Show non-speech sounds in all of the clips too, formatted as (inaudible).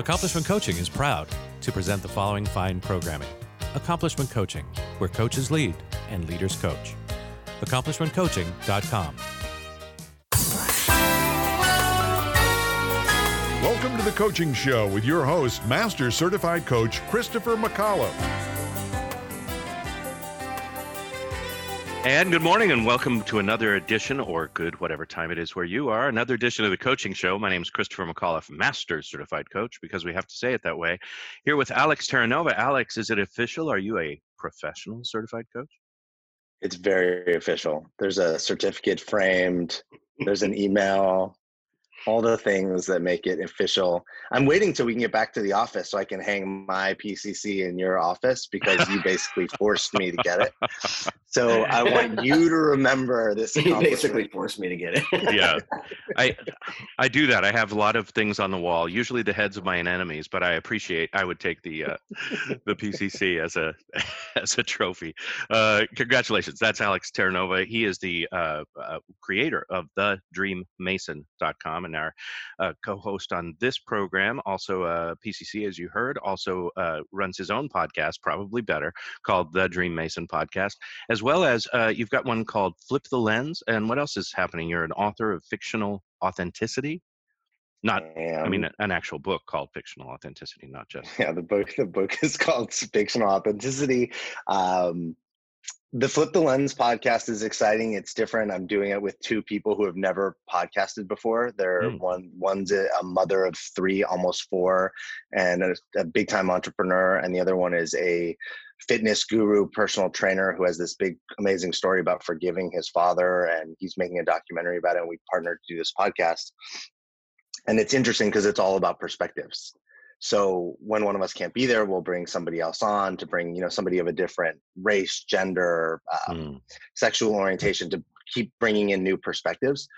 Accomplishment Coaching is proud to present the following fine programming Accomplishment Coaching, where coaches lead and leaders coach. AccomplishmentCoaching.com. Welcome to the Coaching Show with your host, Master Certified Coach Christopher McAuliffe. And good morning, and welcome to another edition, or good, whatever time it is where you are, another edition of the Coaching Show. My name is Christopher McAuliffe, Master Certified Coach, because we have to say it that way. Here with Alex Terranova. Alex, is it official? Are you a professional certified coach? It's very official. There's a certificate framed. There's an email all the things that make it official. I'm waiting till we can get back to the office so I can hang my PCC in your office because you basically (laughs) forced me to get it. So I want you to remember this. He basically forced me to get it. (laughs) yeah, I (laughs) I do that. I have a lot of things on the wall, usually the heads of my enemies, but I appreciate. I would take the uh, the PCC as a as a trophy. Uh, congratulations, that's Alex Terranova. He is the uh, uh creator of the DreamMason.com and our uh, co-host on this program. Also, uh, PCC, as you heard, also runs his own podcast, probably better, called the Dream Mason Podcast as well as uh, you've got one called Flip the Lens. And what else is happening? You're an author of fictional authenticity. Not, I mean, an actual book called Fictional Authenticity, not just. Yeah, the book. The book is called Fictional Authenticity. Um, the Flip the Lens podcast is exciting. It's different. I'm doing it with two people who have never podcasted before. They're mm. one one's a, mother of three, almost four, and a, a big time entrepreneur, and the other one is a fitness guru, personal trainer who has this big, amazing story about forgiving his father, and he's making a documentary about it. And we partnered to do this podcast, and it's interesting because it's all about perspectives. So when one of us can't be there, we'll bring somebody else on to bring, you know, somebody of a different race, gender, um, mm. sexual orientation to keep bringing in new perspectives.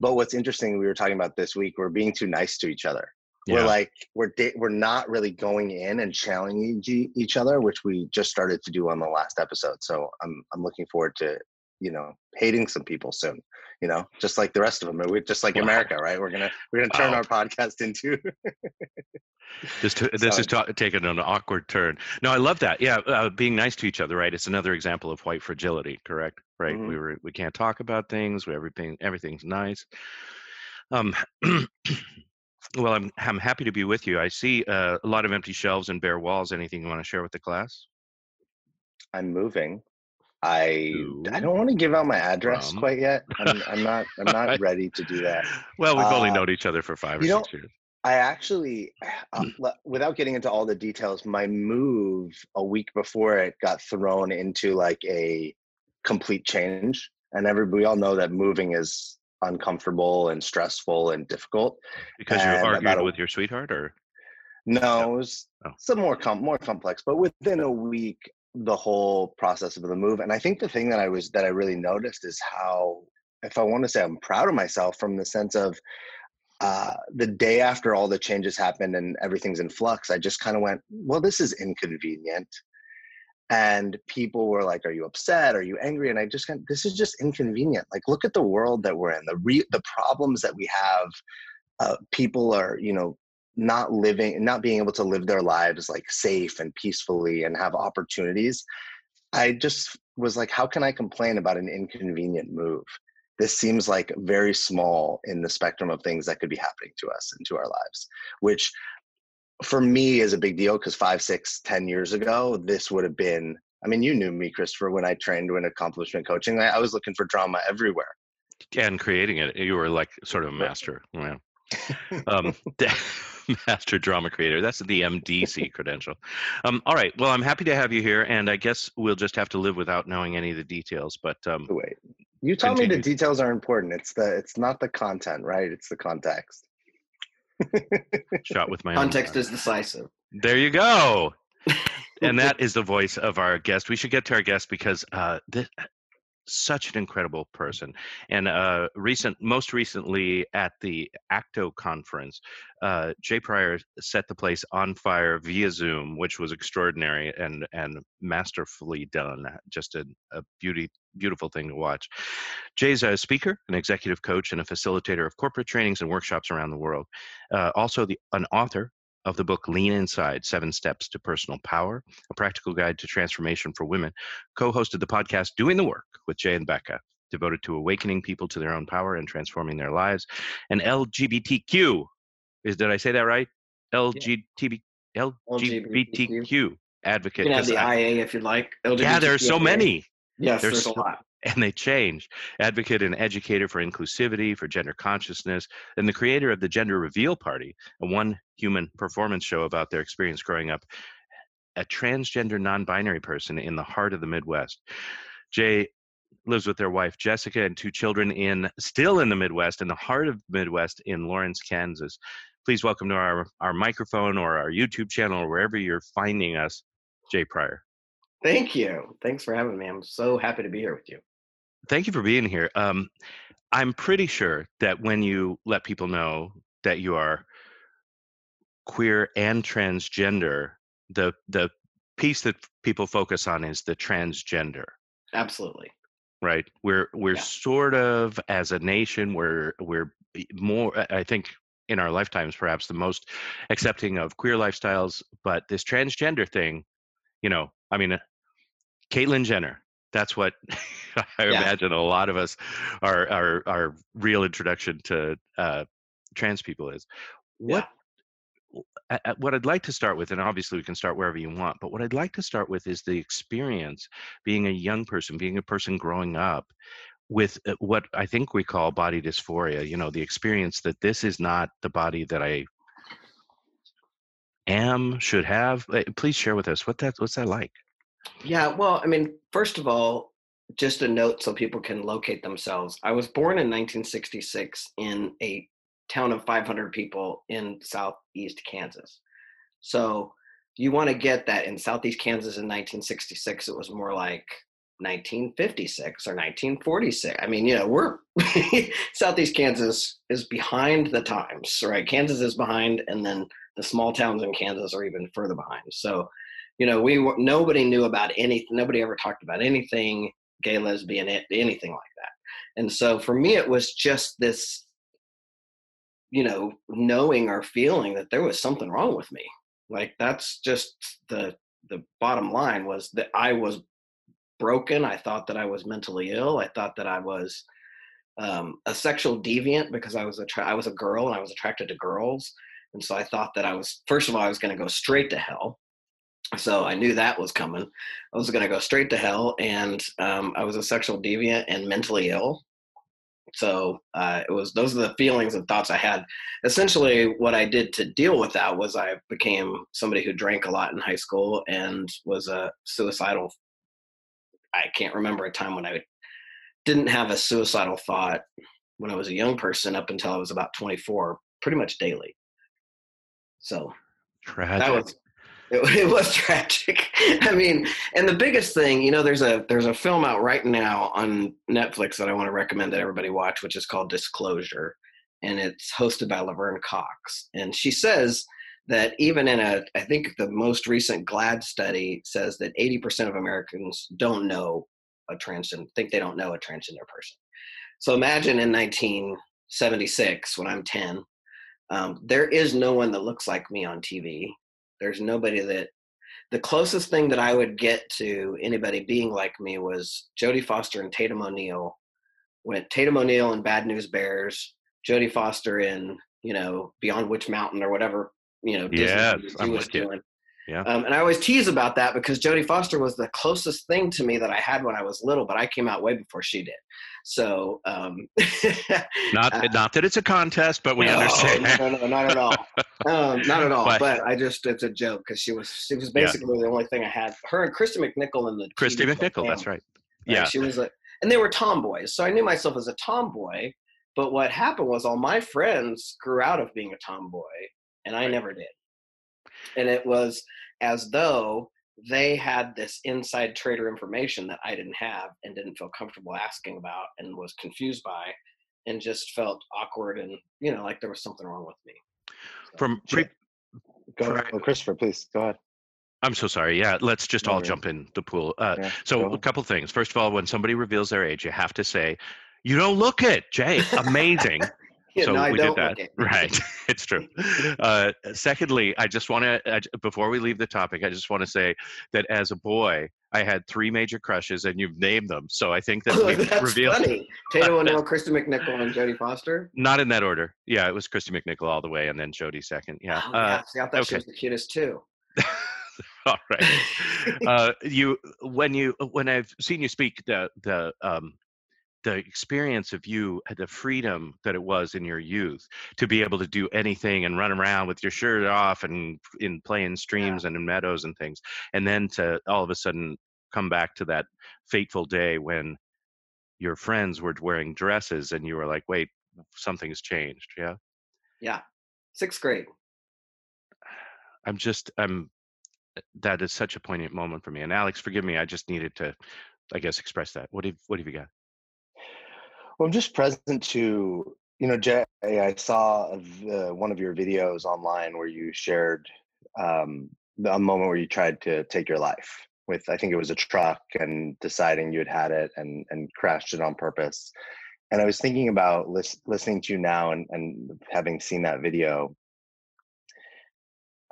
But what's interesting, we were talking about this week, we're being too nice to each other yeah. we're like we're we're not really going in and challenging each other which we just started to do on the last episode so i'm i'm looking forward to you know hating some people soon you know just like the rest of them we're just like wow. america right we're gonna we're gonna turn wow. our podcast into (laughs) this this so, is ta- taking an awkward turn no i love that yeah uh, being nice to each other right it's another example of white fragility correct right mm-hmm. we were we can't talk about things we everything everything's nice um (clears throat) Well, I'm I'm happy to be with you. I see uh, a lot of empty shelves and bare walls. Anything you want to share with the class? I'm moving. I I don't want to give out my address from. quite yet. (laughs) I'm, I'm not I'm not ready to do that. Well, we've uh, only known each other for five or six years. I actually, (sighs) uh, without getting into all the details, my move a week before it got thrown into like a complete change, and everybody we all know that moving is uncomfortable and stressful and difficult. Because and you argued a, with your sweetheart, or no, it was oh. some more com- more complex. But within a week, the whole process of the move, and I think the thing that I was that I really noticed is how, if I want to say, I'm proud of myself from the sense of. Uh, the day after all the changes happened and everything's in flux, I just kind of went, well, this is inconvenient. And people were like are you upset? Are you angry? And i just kind this is just inconvenient. Like look at the world that we're in the re- the problems that we have uh, people are you know not living not being able to live their lives like safe and peacefully and have opportunities i just was like how can i complain about an inconvenient move this seems like very small in the spectrum of things that could be happening to us and to our lives which for me is a big deal because five, six, ten years ago, this would have been. I mean, you knew me, Christopher, when I trained in accomplishment coaching. I, I was looking for drama everywhere. And creating it, you were like sort of a master. Yeah. (laughs) um, (laughs) (laughs) master drama creator. That's the MDC credential. Um, all right. Well, I'm happy to have you here, and I guess we'll just have to live without knowing any of the details. But um, wait, you tell continue. me the details are important. It's the it's not the content, right? It's the context. (laughs) Shot with my context is decisive. There you go. (laughs) and that is the voice of our guest. We should get to our guest because uh, this, such an incredible person. And uh, recent, most recently at the ACTO conference, uh, Jay Pryor set the place on fire via Zoom, which was extraordinary and and masterfully done. Just a, a beauty, beautiful thing to watch. Jay's a speaker, an executive coach, and a facilitator of corporate trainings and workshops around the world. Uh, also, the, an author of the book Lean Inside Seven Steps to Personal Power, a practical guide to transformation for women, co hosted the podcast Doing the Work with Jay and Becca, devoted to awakening people to their own power and transforming their lives. And LGBTQ, is did I say that right? LGBTQ, LGBTQ advocate. You can have the I- IA if you'd like. yeah, there are so many. Yes, There's there's, a lot. And they change. Advocate and educator for inclusivity, for gender consciousness, and the creator of the Gender Reveal Party, a one human performance show about their experience growing up a transgender non binary person in the heart of the Midwest. Jay lives with their wife Jessica and two children in still in the Midwest, in the heart of the Midwest in Lawrence, Kansas. Please welcome to our, our microphone or our YouTube channel or wherever you're finding us, Jay Pryor. Thank you. Thanks for having me. I'm so happy to be here with you. Thank you for being here. Um, I'm pretty sure that when you let people know that you are queer and transgender, the the piece that people focus on is the transgender, Absolutely. right? We're we're Yeah. sort of as a nation, we're we're more. I- think in our lifetimes, perhaps the most accepting of queer lifestyles, but this transgender thing, you know, I mean, uh, Caitlyn Jenner. That's what (laughs) I Yeah. imagine a lot of us our our our real introduction to uh, trans people is. What uh, what I'd like to start with, and obviously we can start wherever you want, but what I'd like to start with is the experience being a young person, being a person growing up with uh, what I think we call body dysphoria. You know, the experience that this is not the body that I am, should have. Please share with us what that what's that like. Yeah, well, I mean, first of all, just a note so people can locate themselves. I was born in 1966 in a town of 500 people in southeast Kansas. So you want to get that in southeast Kansas in 1966, it was more like 1956 or 1946. I mean, you know, we're (laughs) southeast Kansas is behind the times, right? Kansas is behind, and then the small towns in Kansas are even further behind. So you know, we nobody knew about anything. Nobody ever talked about anything gay, lesbian, anything like that. And so for me, it was just this, you know, knowing or feeling that there was something wrong with me. Like that's just the the bottom line was that I was broken. I thought that I was mentally ill. I thought that I was um, a sexual deviant because I was a I was a girl and I was attracted to girls. And so I thought that I was first of all I was going to go straight to hell so I knew that was coming. I was going to go straight to hell, and um, I was a sexual deviant and mentally ill. So uh, it was those are the feelings and thoughts I had. Essentially, what I did to deal with that was I became somebody who drank a lot in high school and was a suicidal. I can't remember a time when I didn't have a suicidal thought when I was a young person up until I was about 24, pretty much daily. So Tragic. that was it, (laughs) it was tragic. (laughs) I mean and the biggest thing you know there's a there's a film out right now on netflix that i want to recommend that everybody watch which is called disclosure and it's hosted by laverne cox. And she says that even in a i think the most recent GLAAD study says that 80% of americans don't know a transgender think they don't know a transgender person. So imagine in 1976 when i'm 10 um, there is no one that looks like me on tv there's nobody that the closest thing that I would get to anybody being like me was Jodie Foster and Tatum O'Neal. When Tatum O'Neal in Bad News Bears, Jodie Foster in you know Beyond Witch Mountain or whatever you know Disney Yes, I'm was doing. Yeah. Um, and I always tease about that because Jodie Foster was the closest thing to me that I had when I was little, but I came out way before she did. So um, (laughs) Not uh, not that it's a contest, but we no, understand. No, no, no, not at all. Um, not at all. But- But I just it's a joke because she was she was Yeah. basically the only thing I had. Her and Kristy McNichol in the Kristy McNichol, that's right. Yeah. She was a and they were tomboys, so I knew myself as a tomboy. But what happened was all my friends grew out of being a tomboy, and I Right. never did. And it was as though they had this inside trader information that I didn't have and didn't feel comfortable asking about and was confused by and just felt awkward and you know like there was something wrong with me. So, From pre- Go, Right. oh, Christopher, please go ahead. I'm so sorry. Yeah, let's just No all worries. jump in the pool. Uh, Yeah, so go a couple things. First of all, when somebody reveals their age, you have to say, "You don't look it, Jay. Amazing." So we did that. it. (laughs) Right. (laughs) it's true. (laughs) Uh, secondly, I just want to, before we leave the topic, I just want to say that as a boy, I had three major crushes, and you've named them. So I think that Oh, we've that's revealed. funny. Tatum O'Neal, Kristy McNichol, and Jodie Foster. Not in that order. Yeah, it was Kristy McNichol all the way, and then Jodie second. Yeah. Oh, Uh, yeah. See, I thought she was the cutest too. all right. uh, you when you when I've seen you speak, the the um, the experience of you had the freedom that it was in your youth to be able to do anything and run around with your shirt off and in playing streams and in meadows and things, and then to all of a sudden come back to that fateful day when your friends were wearing dresses and you were like, wait, something's changed. Yeah. Yeah, sixth grade. I'm just I'm uh, that is such a poignant moment for me. And Alex, forgive me, I just needed to I guess express that. What have what have you got? Well, I'm just present to, you know, Jay, I saw v- uh, one of your videos online where you shared um, a moment where you tried to take your life with, I think it was a truck and deciding you had had it and, and crashed it on purpose. And I was thinking about lis- listening to you now and, and having seen that video,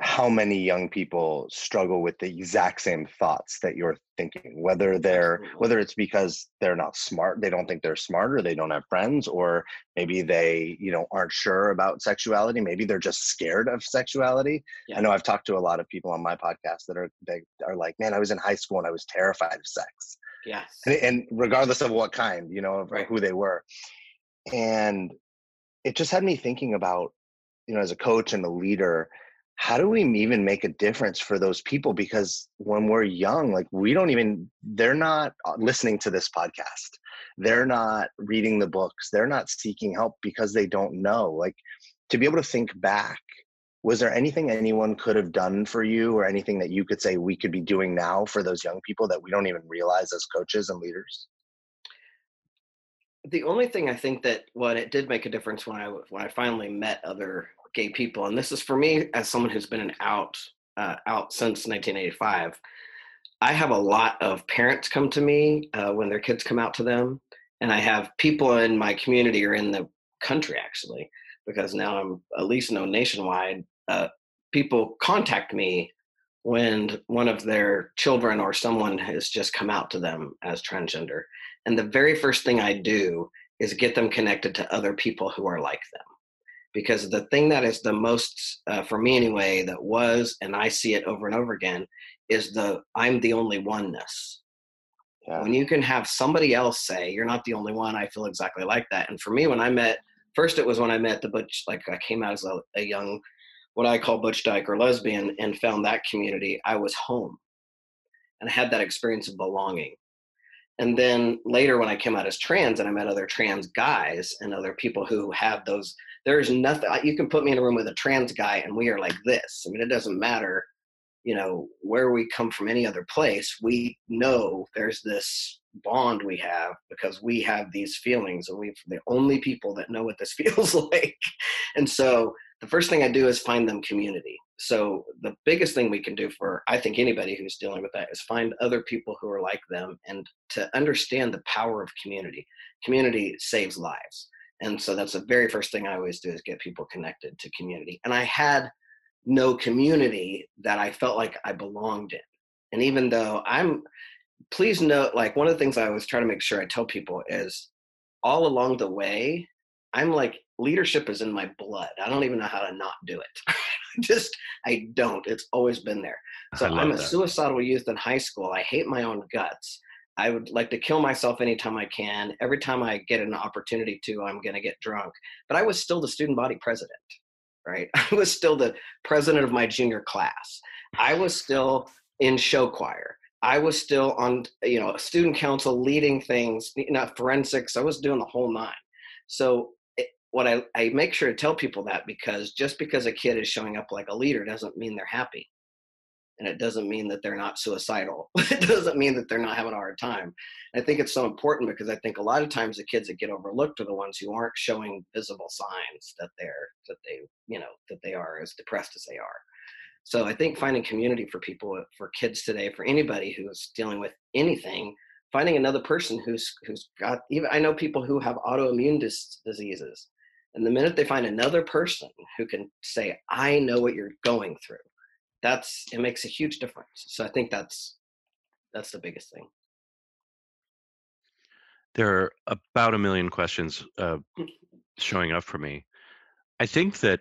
how many young people struggle with the exact same thoughts that you're thinking whether they're Absolutely. whether it's because they're not smart they don't think they're smart or they don't have friends or maybe they you know aren't sure about sexuality maybe they're just scared of sexuality Yeah. i know i've talked to a lot of people on my podcast that are they are like man i was in high school and i was terrified of sex Yes. and, and regardless of what kind you know of Right. who they were and it just had me thinking about you know as a coach and a leader how do we even make a difference for those people? Because when we're young like we don't even they're not uh, listening to this podcast. They're not reading the books. They're not seeking help because they don't know. Like to be able to think back was there anything anyone could have done for you or anything that you could say we could be doing now for those young people that we don't even realize as coaches and leaders? The only thing I think that what it did make a difference when i when I finally met other gay people, and this is for me as someone who's been an out uh, out since 1985. I have a lot of parents come to me uh, when their kids come out to them, and I have people in my community or in the country actually, because now I'm at least known nationwide. Uh, people contact me when one of their children or someone has just come out to them as transgender and the very first thing I do is get them connected to other people who are like them. Because the thing that is the most, uh, for me anyway, that was, and I see it over and over again, is the I'm the only oneness. yeah When you can have somebody else say, You're not the only one, I feel exactly like that. And for me, when I met, first it was when I met the Butch, like I came out as a, a young, what I call Butch Dyke or lesbian, and found that community, I was home. And I had that experience of belonging. And then later, when I came out as trans and I met other trans guys and other people who have those, there's nothing, you can put me in a room with a trans guy and we are like this. I mean, it doesn't matter, you know, where we come from any other place. We know there's this bond we have because we have these feelings and we're the only people that know what this (laughs) feels like. And so the first thing I do is find them community. So the biggest thing we can do for I think anybody who's dealing with that is find other people who are like them and to understand the power of community. Community saves lives. And so that's the very first thing I always do is get people connected to community. And I had no community that I felt like I belonged in. And even though I'm please note like one of the things I always try to make sure I tell people is all along the way, I'm like leadership is in my blood. I don't even know how to not do it. (laughs) Just I don't. It's always been there. So I'm a that. suicidal youth in high school. I hate my own guts. I would like to kill myself anytime I can. Every time I get an opportunity to, I'm going to get drunk. But I was still the student body president, right? (laughs) I was still the president of my junior class. I was still in show choir. I was still on, you know, student council leading things, you know, forensics. I was doing the whole nine. So it, what I, I make sure to tell people that because just because a kid is showing up like a leader doesn't mean they're happy. And it doesn't mean that they're not suicidal. (laughs) it doesn't mean that they're not having a hard time. I think it's so important because I think a lot of times the kids that get overlooked are the ones who aren't showing visible signs that they're that they you know that they are as depressed as they are. So I think finding community for people for kids today for anybody who's dealing with anything, finding another person who's who's got even I know people who have autoimmune dis- diseases And the minute they find another person who can say, I know what you're going through, that's it makes a huge difference. So I think that's that's the biggest thing. There are about a million questions uh, showing up for me. I think that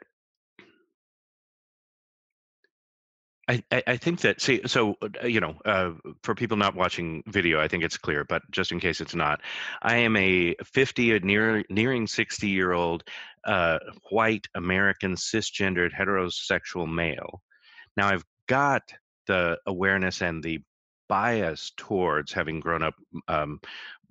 I, I think that see so uh, you know uh, for people not watching video I think it's clear but just in case it's not I am a 50 a near nearing 60 year old uh, white American cisgendered heterosexual male now I've got the awareness and the bias towards having grown up um,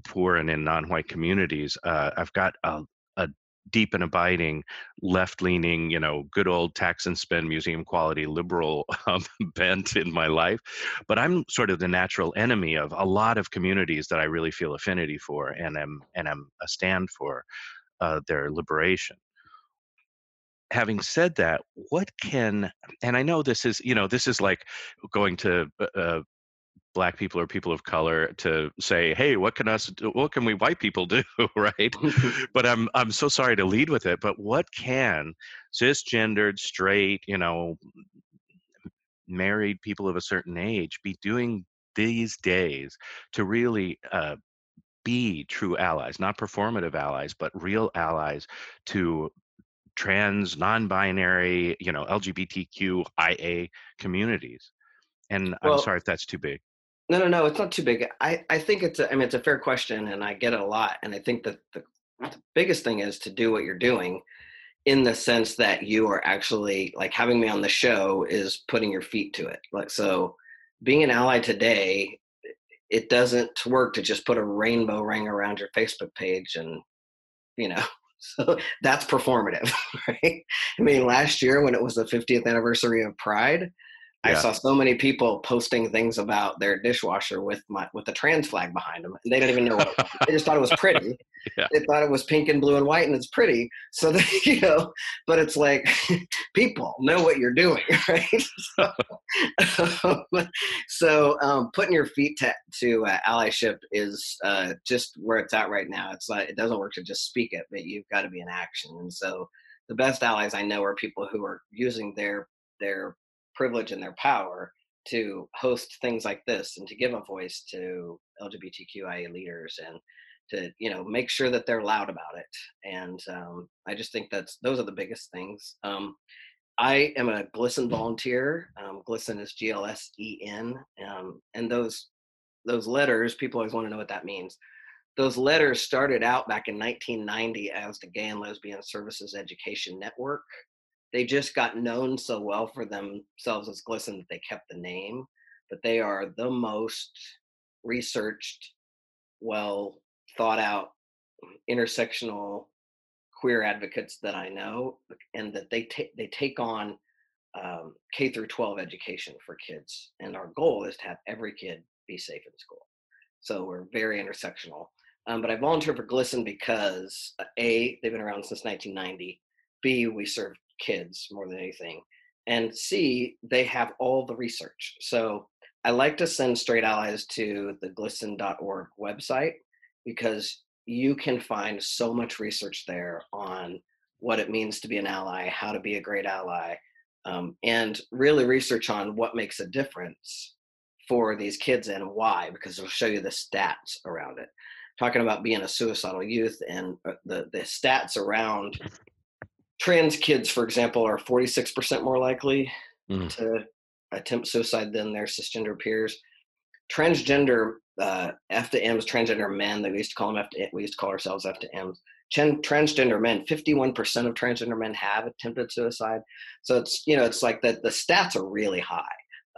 poor and in non-white communities uh, I've got a, a deep and abiding left leaning, you know, good old tax and spend museum quality liberal (laughs) um, bent in my life. But I'm sort of the natural enemy of a lot of communities that I really feel affinity for and am and am a stand for uh, their liberation. Having said that, what can and I know this is you know this is like going to uh, uh black people or people of color to say hey what can us what can we white people do? (laughs) Right? But i'm i'm so sorry to lead with it but what can cisgendered straight you know married people of a certain age be doing these days to really uh, be true allies not performative allies but real allies to trans non-binary you know lgbtqia communities and well, i'm sorry if that's too big no, no, no. It's not too big. I, I think it's a, I mean, it's a fair question, and I get it a lot. And I think that the, the biggest thing is to do what you're doing, in the sense that you are actually like having me on the show is putting your feet to it. Like so, being an ally today, it doesn't work to just put a rainbow ring around your Facebook page and, you know, so that's performative, (laughs) right? I mean, last year when it was the 50th anniversary of Pride, I saw so many people posting things about their dishwasher with my with the trans flag behind them. And they didn't even know what they just thought it was pretty. (laughs) Yeah. They thought it was pink and blue and white and it's pretty. So they, (laughs) you know, but it's like (laughs) people know what you're doing, right? so, so um, putting your feet to, to uh, allyship is uh, just where it's at right now. It's like it doesn't work to just speak it, but you've got to be in action. And so the best allies I know are people who are using their their privilege and their power to host things like this and to give a voice to LGBTQIA leaders and to you know make sure that they're loud about it. And um, I just think that's those are the biggest things. Um, I am a GLSEN volunteer. Um, GLSEN is G L S E N, um, and those those letters people always want to know what that means. Those letters started out back in 1990 as the Gay and Lesbian Services Education Network, they just got known so well for themselves as GLSEN that they kept the name, but they are the most researched, well thought out intersectional queer advocates that I know, and that they take they take on um, K through 12 education for kids, and our goal is to have every kid be safe in school. So we're very intersectional. Um, but I volunteer for GLSEN because uh, a they've been around since 1990. B we serve kids more than anything. And C, they have all the research. So I like to send straight allies to the glsen.org website because you can find so much research there on what it means to be an ally, how to be a great ally, um, and really research on what makes a difference for these kids and why, because it'll show you the stats around it. Talking about being a suicidal youth and uh, the, the stats around trans kids, for example, are 46% more likely mm. to attempt suicide than their cisgender peers. Transgender uh, F to M's, transgender men, that we used to call them F to, we used to call ourselves F to M's. transgender men, 51% of transgender men have attempted suicide. So it's, you know, it's like that the stats are really high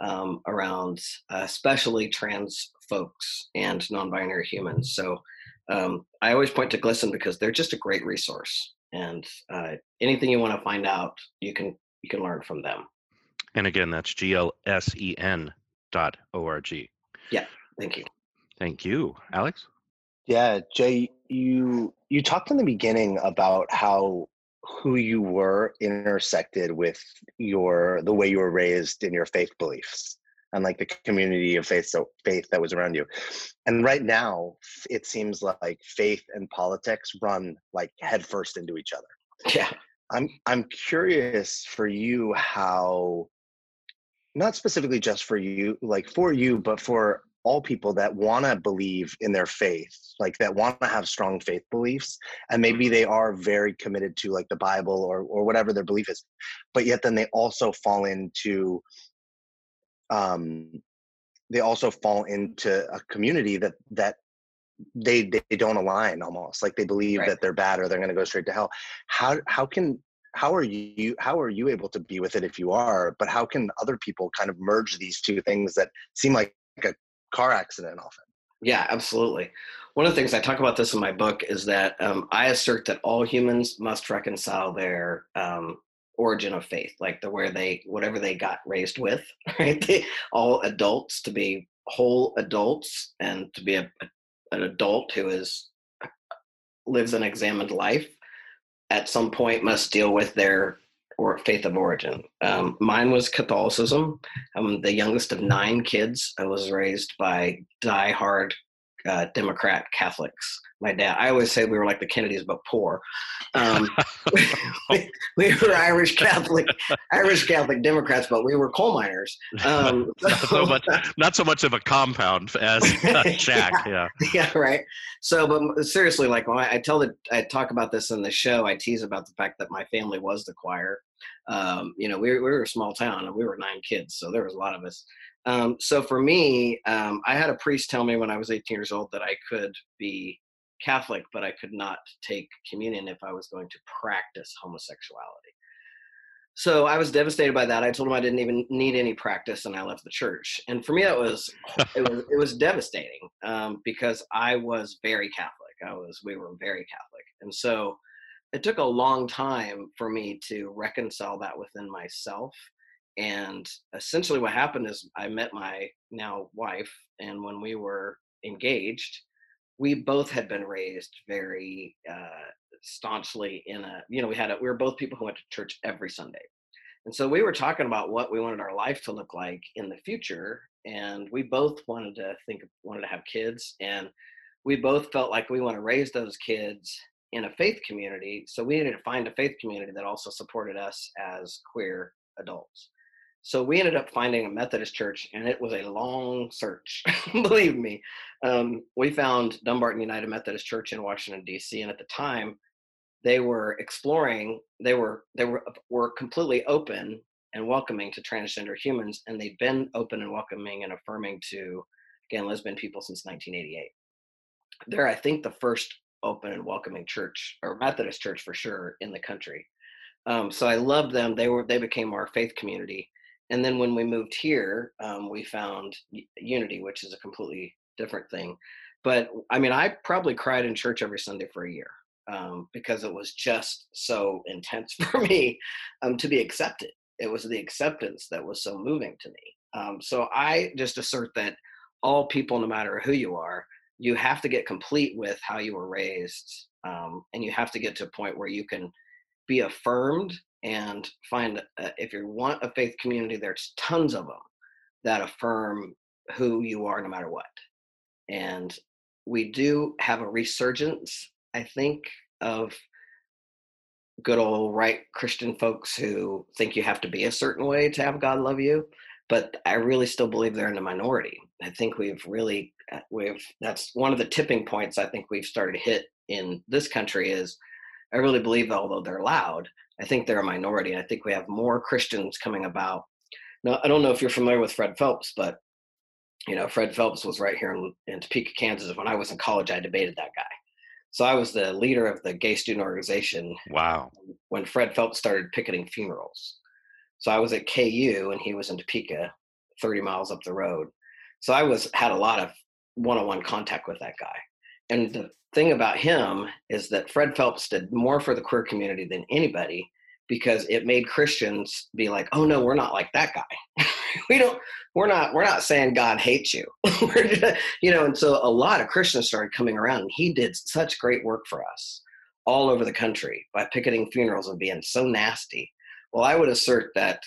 um, around, uh, especially trans folks and non-binary humans. So um, I always point to GLSEN because they're just a great resource and uh, anything you want to find out, you can you can learn from them. And again, that's glsen dot org. Yeah, thank you. Thank you, Alex. Yeah, Jay, you you talked in the beginning about how who you were intersected with your the way you were raised in your faith beliefs and like the community of faith so faith that was around you and right now it seems like faith and politics run like headfirst into each other Yeah. I'm I'm curious for you how not specifically just for you, like for you, but for all people that want to believe in their faith, like that want to have strong faith beliefs, and maybe they are very committed to like the Bible or or whatever their belief is, but yet then they also fall into um they also fall into a community that that they they don't align almost like they believe right. that they're bad or they're going to go straight to hell. How how can how are you how are you able to be with it if you are but how can other people kind of merge these two things that seem like a car accident often? Yeah absolutely. One of the things i talk about this in my book is that um, i assert that all humans must reconcile their um, origin of faith like the where they whatever they got raised with (laughs) right they, all adults to be whole adults and to be a, an adult who is lives an examined life at some point must deal with their or faith of origin. Um, mine was Catholicism. I'm the youngest of nine kids. I was raised by die-hard uh, Democrat Catholics my dad. I always say we were like the Kennedys, but poor. Um, we, (laughs) (laughs) we, were Irish Catholic, Irish Catholic Democrats, but we were coal miners. Um, (laughs) not, so much, not so much of a compound as Jack. Yeah. Yeah. Right. So, but seriously, like when I, I tell the, I talk about this in the show, I tease about the fact that my family was the choir. Um, you know, we, we were a small town and we were nine kids, so there was a lot of us. Um, so for me, um, I had a priest tell me when I was 18 years old that I could be Catholic, but I could not take communion if I was going to practice homosexuality. So I was devastated by that. I told him I didn't even need any practice, and I left the church. And for me, that was it was it was devastating um, because I was very Catholic. I was we were very Catholic, and so it took a long time for me to reconcile that within myself. And essentially, what happened is I met my now wife, and when we were engaged, we both had been raised very uh, staunchly in a you know we had a, we were both people who went to church every sunday. And so we were talking about what we wanted our life to look like in the future and we both wanted to think wanted to have kids and we both felt like we want to raise those kids in a faith community so we needed to find a faith community that also supported us as queer adults so we ended up finding a Methodist church, and it was a long search. (laughs) Believe me, um, we found Dumbarton United Methodist Church in Washington D.C., and at the time, they were exploring. They were they were were completely open and welcoming to transgender humans, and they'd been open and welcoming and affirming to again lesbian people since 1988. They're, I think, the first open and welcoming church or Methodist church for sure in the country. Um, so I loved them. They were they became our faith community and then when we moved here, um, we found Unity, which is a completely different thing. But I mean, I probably cried in church every Sunday for a year um, because it was just so intense (laughs) for me um, to be accepted. It was the acceptance that was so moving to me. Um, so I just assert that all people, no matter who you are, you have to get complete with how you were raised, um, and you have to get to a point where you can be affirmed and find uh, if you want a faith community there's tons of them that affirm who you are no matter what. And we do have a resurgence i think of good old right christian folks who think you have to be a certain way to have god love you but i really still believe they're in the minority. I think we've really uh, we've that's one of the tipping points i think we've started to hit in this country is i really believe although they're loud I think they're a minority. And I think we have more Christians coming about. Now, I don't know if you're familiar with Fred Phelps, but you know, Fred Phelps was right here in, in Topeka, Kansas. When I was in college, I debated that guy. So I was the leader of the gay student organization. Wow. When Fred Phelps started picketing funerals. So I was at KU and he was in Topeka, 30 miles up the road. So I was had a lot of one-on-one contact with that guy. And the thing about him is that Fred Phelps did more for the queer community than anybody because it made Christians be like, "Oh no, we're not like that guy. (laughs) we don't. We're not. We're not saying God hates you. (laughs) you know." And so a lot of Christians started coming around, and he did such great work for us all over the country by picketing funerals and being so nasty. Well, I would assert that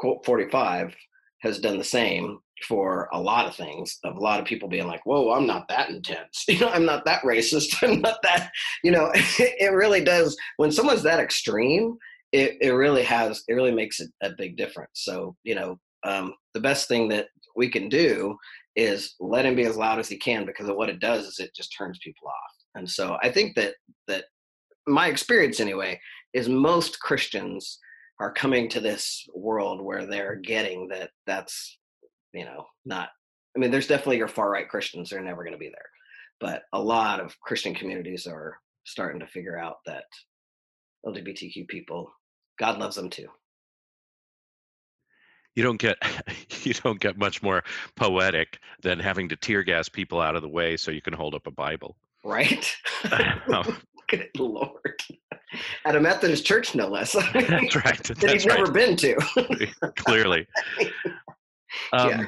quote 45 has done the same for a lot of things of a lot of people being like whoa i'm not that intense. (laughs) You know i'm not that racist. (laughs) I'm not that you know (laughs) it really does when someone's that extreme it, it really has it really makes a, a big difference. So you know um, the best thing that we can do is let him be as loud as he can because of what it does is it just turns people off. And so i think that that my experience anyway is most christians are coming to this world where they're getting that that's you know, not. I mean, there's definitely your far right Christians; they're never going to be there, but a lot of Christian communities are starting to figure out that LGBTQ people, God loves them too. You don't get (laughs) you don't get much more poetic than having to tear gas people out of the way so you can hold up a Bible. Right. (laughs) (laughs) Good Lord. At a Methodist church, no less. That's right. that That's he's never been to. Clearly. Um, Yeah.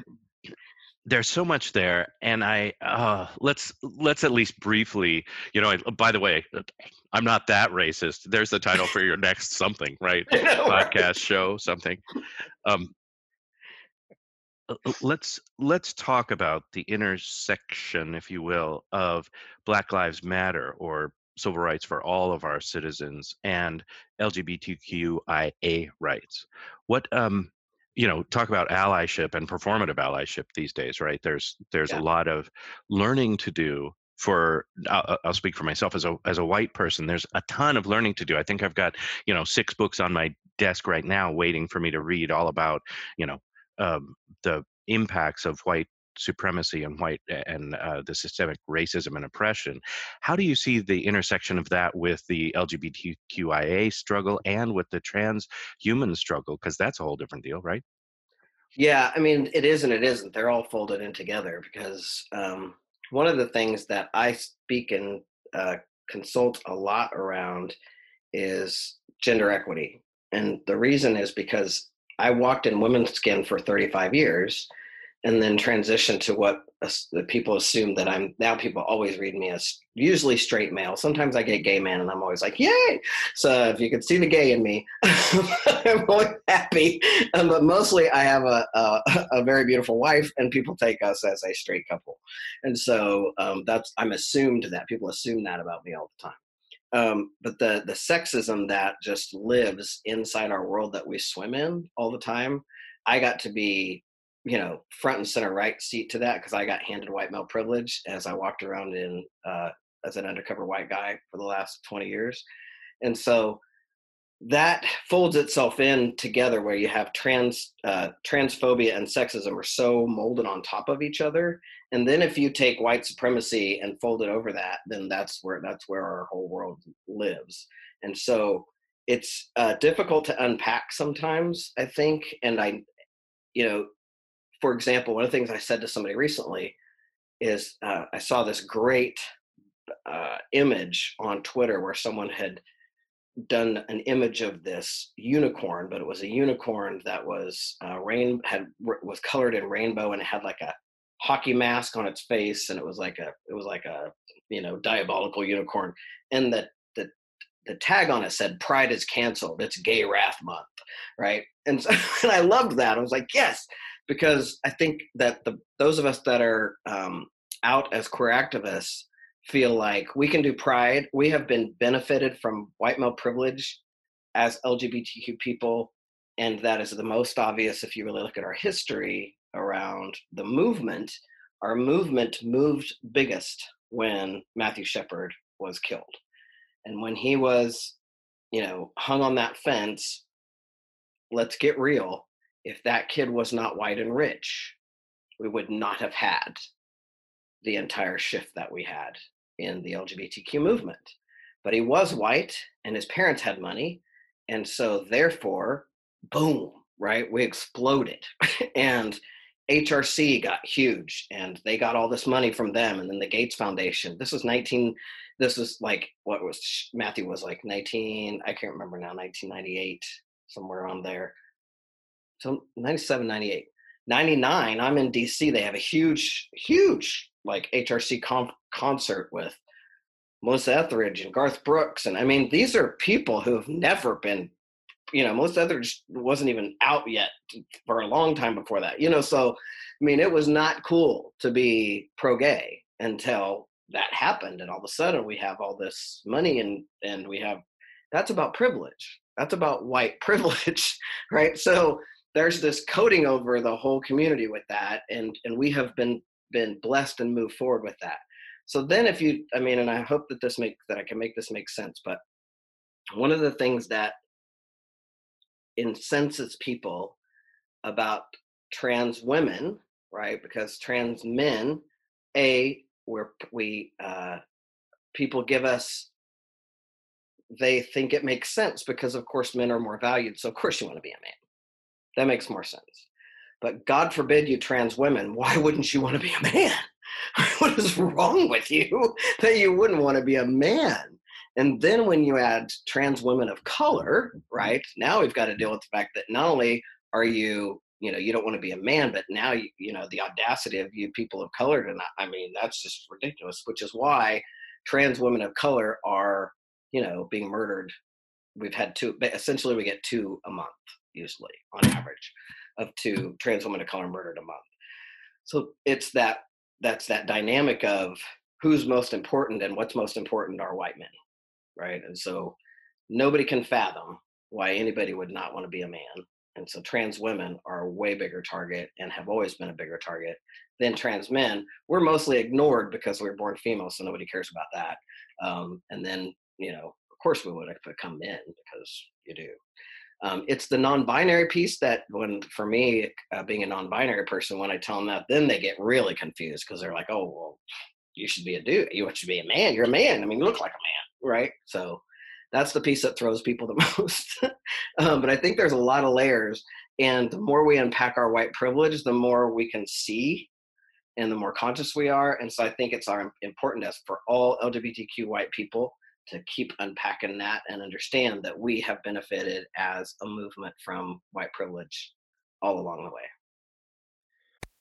There's so much there, and I uh, let's let's at least briefly, you know. I, by the way, I'm not that racist. There's the title for your next something, right? (laughs) I know, right? Podcast show, something. Um, uh, uh, let's let's talk about the intersection, if you will, of Black Lives Matter or civil rights for all of our citizens and LGBTQIA rights. What um you know talk about allyship and performative allyship these days right there's there's Yeah. a lot of learning to do for I'll, I'll speak for myself as a as a white person there's a ton of learning to do i think i've got you know six books on my desk right now waiting for me to read all about you know um, the impacts of white supremacy and white and uh, the systemic racism and oppression how do you see the intersection of that with the lgbtqia struggle and with the trans human struggle because that's a whole different deal right Yeah, I mean, it is and it isn't. They're all folded in together because um, one of the things that I speak and uh, consult a lot around is gender equity. And the reason is because I walked in women's skin for 35 years and then transition to what the people assume that I'm now people always read me as usually straight male. Sometimes I get gay man and I'm always like, yay. So if you could see the gay in me, (laughs) I'm always happy. Um, but mostly I have a, a, (laughs) a very beautiful wife and people take us as a straight couple. And so um, that's, I'm assumed that people assume that about me all the time. Um, but the, the sexism that just lives inside our world that we swim in all the time, I got to be you know front and center right seat to that because i got handed white male privilege as i walked around in uh, as an undercover white guy for the last 20 years. And so that folds itself in together where you have trans uh, transphobia and sexism are so molded on top of each other and then if you take white supremacy and fold it over that then that's where that's where our whole world lives. And so it's uh, difficult to unpack sometimes i think and i you know for example, one of the things I said to somebody recently is uh, I saw this great uh, image on Twitter where someone had done an image of this unicorn, but it was a unicorn that was uh, rain had was colored in rainbow and it had like a hockey mask on its face and it was like a it was like a you know diabolical unicorn. And the the the tag on it said pride is canceled. It's gay wrath month. Right? And, so, (laughs) and i loved that. I was like yes because I think that the those of us that are um, out as queer activists feel like we can do pride. We have been benefited from white male privilege as LGBTQ people, and that is the most obvious if you really look at our history around the movement. Our movement moved biggest when Matthew Shepard was killed, and when he was, you know, hung on that fence. Let's get real if that kid was not white and rich, we would not have had the entire shift that we had in the LGBTQ movement. But he was white and his parents had money. And so, therefore, boom, right? We exploded. (laughs) and HRC got huge and they got all this money from them. And then the Gates Foundation. This was 19, this was like what was Matthew was like 19, I can't remember now, 1998, somewhere on there so 97 98 99 i'm in dc they have a huge huge like hrc con- concert with melissa etheridge and garth brooks and i mean these are people who've never been you know most others wasn't even out yet for a long time before that you know so i mean it was not cool to be pro gay until that happened and all of a sudden we have all this money and and we have that's about privilege. That's about white (laughs) privilege right? So there's this coating over the whole community with that and and we have been been blessed and moved forward with that. So then if you i mean and i hope that this make that i can make this make sense but one of the things that incenses people about trans women right because trans men a where we uh, people give us they think it makes sense because of course men are more valued so of course you want to be a man that makes more sense. But god forbid you trans women (laughs) why wouldn't you want to be a man? (laughs) What is wrong with you (laughs) that you wouldn't want to be a man? And then when you add trans women of color right now we've got to deal with the fact that not only are you you know you don't want to be a man but now you, you know the audacity of you people of color and i mean that's just ridiculous which is why trans women of color are you know being murdered. We've had two essentially we get two a month usually on average of two trans women of color murdered a month so it's that that's that dynamic of who's most important and what's most important are white men right and so nobody can fathom why anybody would not want to be a man and so trans women are a way bigger target and have always been a bigger target than trans men. We're mostly ignored because we are born female, so nobody cares about that. Um, and then, you know, of course we would have become men because you do. Um, it's the non-binary piece that when for me uh, being a non-binary person when i tell them that then they get really confused because they're like oh well you should be a dude. You should be a man. You're a man. I mean you look like a man. Right? So that's the piece that throws people the (laughs) most. um, but I think there's a lot of layers, and the more we unpack our white privilege, the more we can see, and the more conscious we are. And so I think it's our important as for all LGBTQ white people to keep unpacking that and understand that we have benefited as a movement from white privilege all along the way.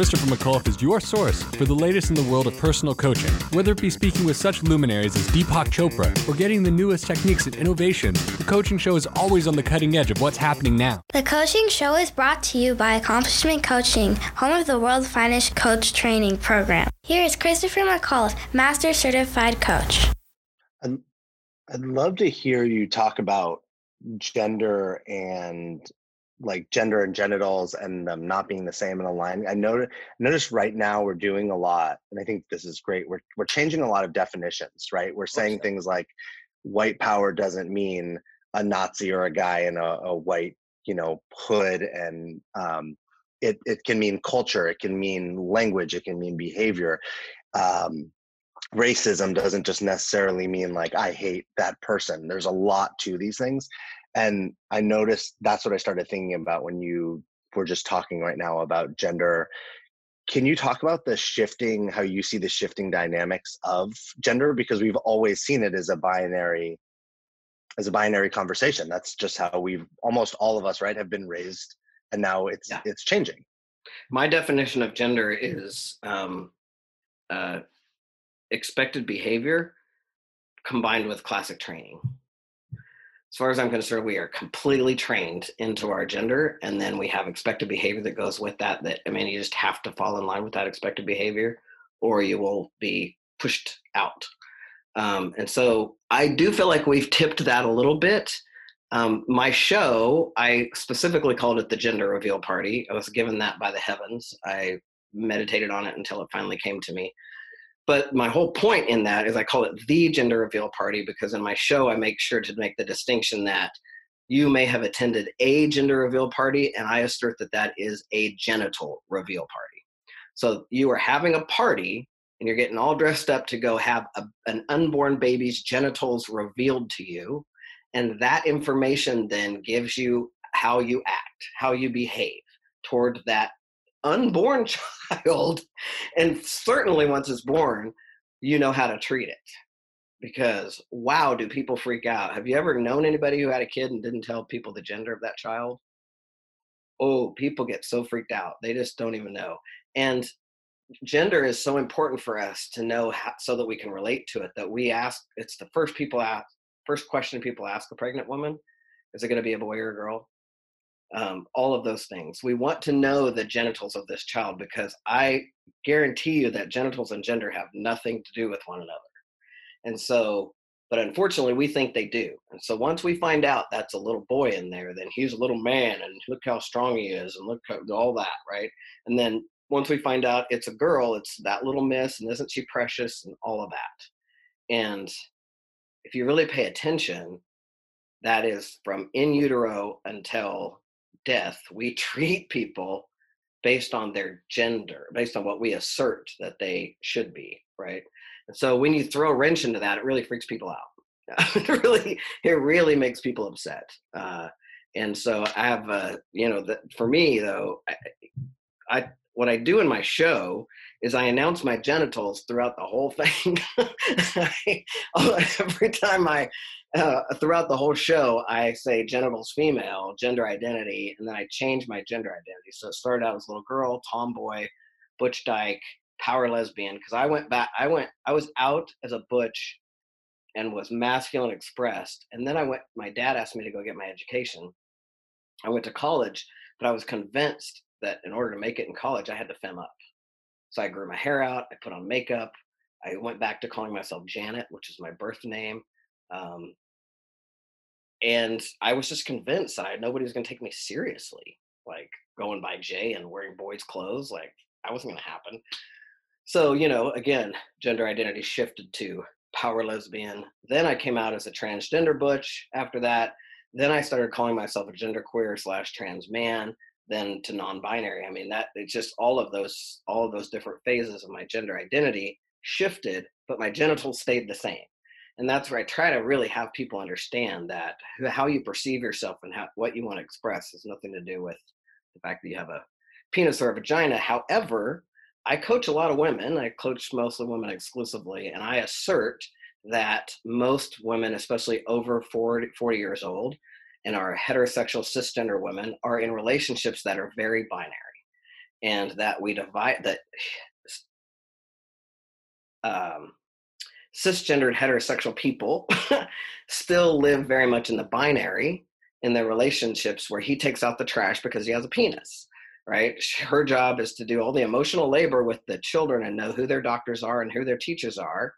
Christopher McAuliffe is your source for the latest in the world of personal coaching. Whether it be speaking with such luminaries as Deepak Chopra or getting the newest techniques and innovation, the coaching show is always on the cutting edge of what's happening now. The coaching show is brought to you by Accomplishment Coaching, home of the world's finest coach training program. Here is Christopher McAuliffe, Master Certified Coach. I'd, I'd love to hear you talk about gender and like gender and genitals and them not being the same in a line. I noticed, notice right now we're doing a lot, and I think this is great. We're we're changing a lot of definitions, right? We're saying things like white power doesn't mean a Nazi or a guy in a, a white, you know, hood, and um, it it can mean culture, it can mean language, it can mean behavior. Um, racism doesn't just necessarily mean like I hate that person. There's a lot to these things and i noticed that's what i started thinking about when you were just talking right now about gender can you talk about the shifting how you see the shifting dynamics of gender because we've always seen it as a binary as a binary conversation that's just how we've almost all of us right have been raised and now it's yeah. it's changing my definition of gender is um, uh, expected behavior combined with classic training. As far as I'm concerned, we are completely trained into our gender, and then we have expected behavior that goes with that. That I mean, you just have to fall in line with that expected behavior, or you will be pushed out. Um, and so I do feel like we've tipped that a little bit. Um, my show, I specifically called it the gender reveal party. I was given that by the heavens. I meditated on it until it finally came to me. But my whole point in that is I call it the gender reveal party because in my show I make sure to make the distinction that you may have attended a gender reveal party, and I assert that that is a genital reveal party. So you are having a party and you're getting all dressed up to go have a, an unborn baby's genitals revealed to you. And that information then gives you how you act, how you behave toward that unborn (laughs) child and certainly once it's born you know how to treat it. Because wow do people freak out. Have you ever known anybody who had a kid and didn't tell people the gender of that child? Oh people get so freaked out. They just don't even know. And gender is so important for us to know how, so that we can relate to it that we ask it's the first people ask first question people ask a pregnant woman is it going to be a boy or a girl um, all of those things. We want to know the genitals of this child because I guarantee you that genitals and gender have nothing to do with one another. And so, but unfortunately, we think they do. And so, once we find out that's a little boy in there, then he's a little man, and look how strong he is, and look how, all that, right? And then once we find out it's a girl, it's that little miss, and isn't she precious, and all of that. And if you really pay attention, that is from in utero until death, we (laughs) treat people based on their gender, based on what we assert that they should be, right? And so when you throw a wrench into that, it really freaks people out. (laughs) it really, it really makes people upset. Uh, and so I have, uh, you know, the, for me though, I, I what I do in my show is I announce my genitals throughout the whole thing. (laughs) Every time I uh, (laughs) throughout the whole show, I say genitals female, gender identity, and then I change my gender identity. So it started out as little girl, tomboy, butch dyke, power lesbian. Because I went back, I went, I was out as a butch and was masculine expressed. And then I went, my dad asked me to go get my education. I went to college, but I was convinced that in order to make it in college, I had to fem up. So I grew my hair out, I put on makeup, I went back to calling myself Janet, which is my birth name. Um, and I was just convinced that nobody was going to take me seriously. Like going by Jay and wearing boys' clothes, like that wasn't going to happen. So, you know, again, gender identity shifted to power lesbian. Then I came out as a transgender butch after that. Then I started calling myself a gender queer slash trans man, then to non-binary. I mean, that it's just all of those, all of those different phases of my gender identity shifted, but my genitals stayed the same and that's where I try to really have people understand that how you perceive yourself and how what you want to express has nothing to do with the fact that you have a penis or a vagina. However, I coach a lot of women. I coach mostly women exclusively, and I assert that most women, especially over 40, 40 years old, and are heterosexual cisgender women, are in relationships that are very binary, and that we divide that. (sighs) Um, cisgendered heterosexual people (laughs) still live very much in the binary in their relationships where he takes out the trash because he has a penis right? Her job is to do all the emotional labor with the children and know who their doctors are and who their teachers are